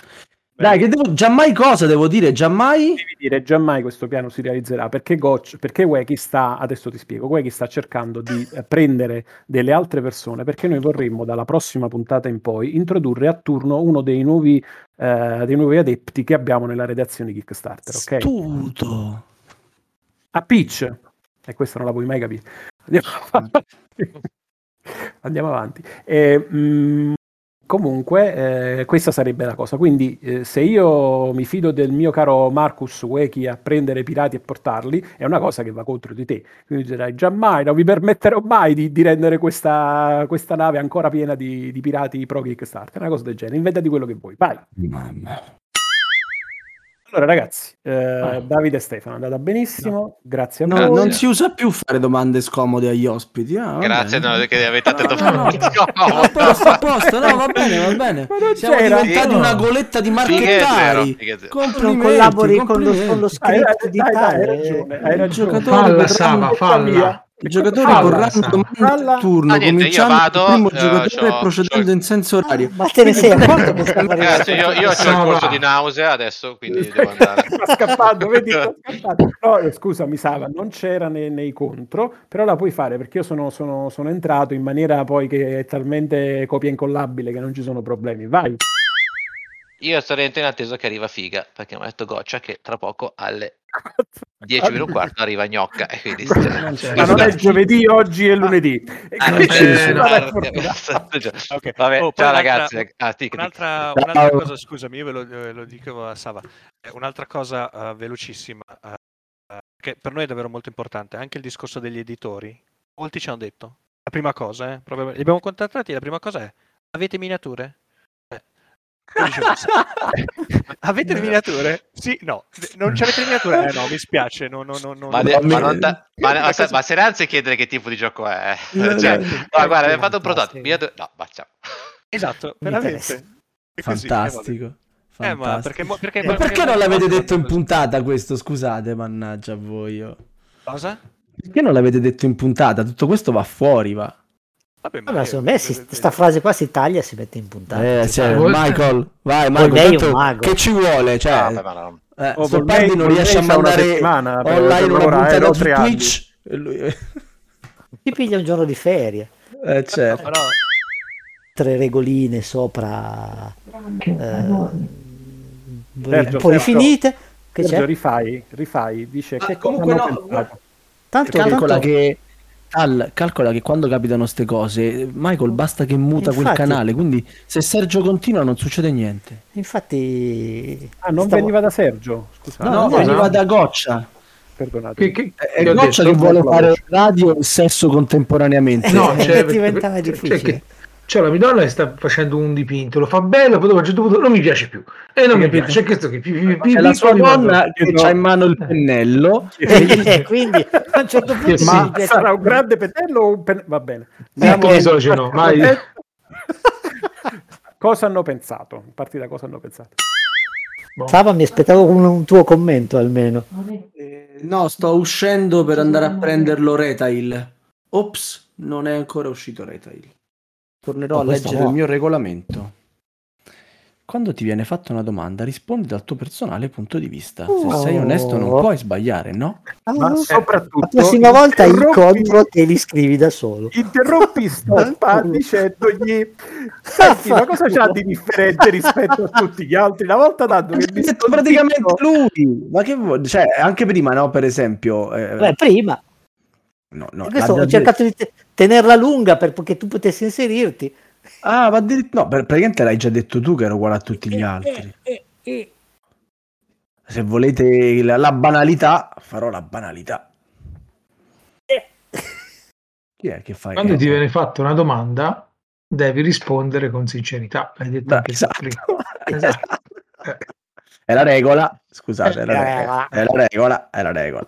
Dai, che devo... Giammai cosa devo dire? Giammai? Devi dire giammai questo piano si realizzerà perché Gotch, perché Weki sta, adesso ti spiego, Weki sta cercando di eh, prendere delle altre persone perché noi vorremmo dalla prossima puntata in poi introdurre a turno uno dei nuovi, eh, dei nuovi adepti che abbiamo nella redazione Kickstarter, ok? Stuto. A Peach, e questa non la puoi mai capire. Andiamo avanti. Andiamo avanti. E, mh, comunque, eh, questa sarebbe la cosa. Quindi, eh, se io mi fido del mio caro Marcus Weki a prendere pirati e portarli, è una cosa che va contro di te. Quindi dirai, già mai, non vi permetterò mai di, di rendere questa, questa nave ancora piena di, di pirati pro Kickstarter. Una cosa del genere. Inventati quello che vuoi. Vai. Mamma. Allora, ragazzi, eh, Davide e Stefano, è andata benissimo. Grazie a No, voi. non si usa più fare domande scomode agli ospiti. ah, Grazie no, che avete No, tante no, no. domande. A posto, a posto, no, va bene, va bene. Siamo c'era. diventati Sì, no. una goletta di marchettari. non collabori con lo, con lo Dai, dai, script di dai, dai, hai tale. ragione, hai I ragione. Falla Sava, falla. I giocatori Falla, porranno Sava. domande Falla. a turno, Ah, niente, io vado, primo eh, giocatore c'ho- procedendo c'ho- in senso orario. Ma te ne sei accorto che Ragazzi, io, io ho il corso di nausea adesso, quindi devo andare. sta scappando, vedi, sta scappando. No, eh, scusa, mi Sava, non c'era nei, nei contro, però la puoi fare perché io sono, sono- sono entrato in maniera poi che è talmente copia incollabile che non ci sono problemi. Vai. Io sto in attesa che arriva Figa, perché mi ha detto Goccia che tra poco alle 10 meno un quarto arriva Gnocca. E quindi Non c'è. Ma non è giovedì, oggi è lunedì. Ah, Eh, no. Ah. Vabbè, Oh, ciao un'altra- ragazzi. Ah, tic, tic. Un'altra, un'altra cosa, scusami, io ve lo, eh, lo dico a Sava. Eh, Un'altra cosa eh, velocissima, eh, eh, che per noi è davvero molto importante, anche il discorso degli editori. Molti ci hanno detto. La prima cosa, eh, proprio- li abbiamo contattati, la prima cosa è, avete miniature? Eh, io dicevo, sì. avete le miniature? Sì, no. Non c'avete le miniature? Eh no, mi spiace. No, no, no, no, Ma, no. de- ma non ta- ma, ma, cosa- ma se neanzi chiedere che tipo di gioco è. No, Cioè, no. guarda, guarda, abbiamo fatto un prototipo. Miniature- No, ma ciao. Esatto, veramente. Così, eh. Fantastico. Eh, ma perché, mo- perché, Ma perché non l'avete detto in puntata questo? Scusate, mannaggia voi. io. Cosa? Perché non l'avete detto in puntata? Tutto questo va fuori, va. Vabbè, ma Vabbè, io- secondo me si, sta frase qua si taglia e si mette in puntata. Eh, cioè, Volpe- Michael, vai, Michael, tanto mago. che ci vuole? Cioè, Ah, no. eh, Oh, non riesce a una mandare settimana per- online una puntata no, su. Twitch. E lui- Ti piglia un giorno di ferie. eh, certo. Però, tre regoline sopra eh, Sergio, poi finite. Che Sergio, c'è? rifai, rifai, dice Ah, che comunque no, pensato? Tanto, calcola tanto- che Tal, calcola che quando capitano ste cose, Michael basta che muta quel Infatti. canale, quindi se Sergio continua non succede niente. Infatti, Ah, non stavo- veniva da Sergio, scusate. No, No, no, veniva no. da Goccia. Perdonate. Che, che, È ho Goccia detto? che vuole fare radio e sesso contemporaneamente. No, Eh, cioè, diventava perché- difficile. cioè, che- c'è la Madonna che sta facendo un dipinto, lo fa bello, poi dopo a un certo punto non mi piace più. E non mi piace, questo che pi- pi- pi- È la sua donna che ha in mano il pennello. Eh, quindi a un certo punto Sì. Ma sarà un grande pennello o un pen- Va bene. Piccoli solo ce n'ho, vai. cosa hanno pensato? A partire da cosa hanno pensato? Sava, mi aspettavo un, un tuo commento almeno. Eh, no, sto uscendo per andare a prenderlo retail. Ops, non è ancora uscito retail. Tornerò Oh, a leggere no. il mio regolamento. Quando ti viene fatta una domanda, rispondi dal tuo personale punto di vista. Se Oh. sei onesto, non puoi sbagliare, no? Ma Ah, soprattutto la prossima volta i interrompi- contro te li scrivi da solo. Interrompi Stoppa dicendogli Senti, ma cosa c'ha di differente rispetto a tutti gli altri? Una volta tanto che Ha mi detto praticamente lui. Ma che vuoi? Cioè, anche prima, no? Per esempio, eh, Beh, prima, no, no, ho cercato di te- tenerla lunga per- perché tu potessi inserirti. Ah, ma addirittura no, per- praticamente l'hai già detto tu che era uguale a tutti gli altri. Eh, eh, Se volete la, la banalità, farò la banalità. Chi è che fa? Quando eh, ti viene fatta una domanda, devi rispondere con sincerità. L'hai detto Beh, esatto. prima. Esatto. Eh. È la regola. Scusate, è la È la regola. È la regola. È la regola.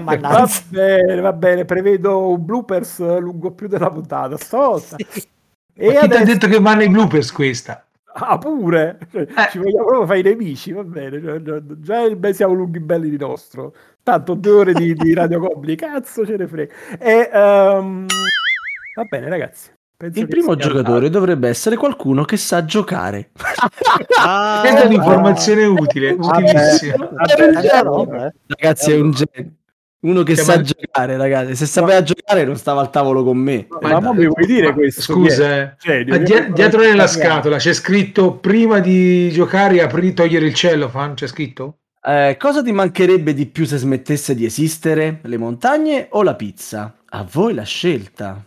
Va bene, va bene, prevedo un bloopers lungo più della puntata stavolta. E Ma chi ti ha adesso... detto che vanno i bloopers questa? Ah, pure! Cioè, Eh. Ci vogliamo proprio fare i nemici, va bene. Cioè, già- il- beh, siamo lunghi belli di nostro. Tanto due ore di, di Radio Gobli, cazzo ce ne frega. E, ehm, va bene, ragazzi. Penso Il primo giocatore dovrebbe essere qualcuno che sa giocare. Ah, Questa è un'informazione utile, Vabbè. utilissima. Vabbè, roba, eh. Ragazzi, è un genio. Uno che Chiama- sa giocare, ragazzi. Se sapeva giocare non stava al tavolo con me. Ma, ma mo mi vuoi dire Ma questo? Scusa, eh. Ma che die- non- dietro nella scatola c'è scritto prima di giocare apri togliere il cellophane, c'è scritto? Eh, cosa ti mancherebbe di più se smettesse di esistere? Le montagne o la pizza? A voi la scelta.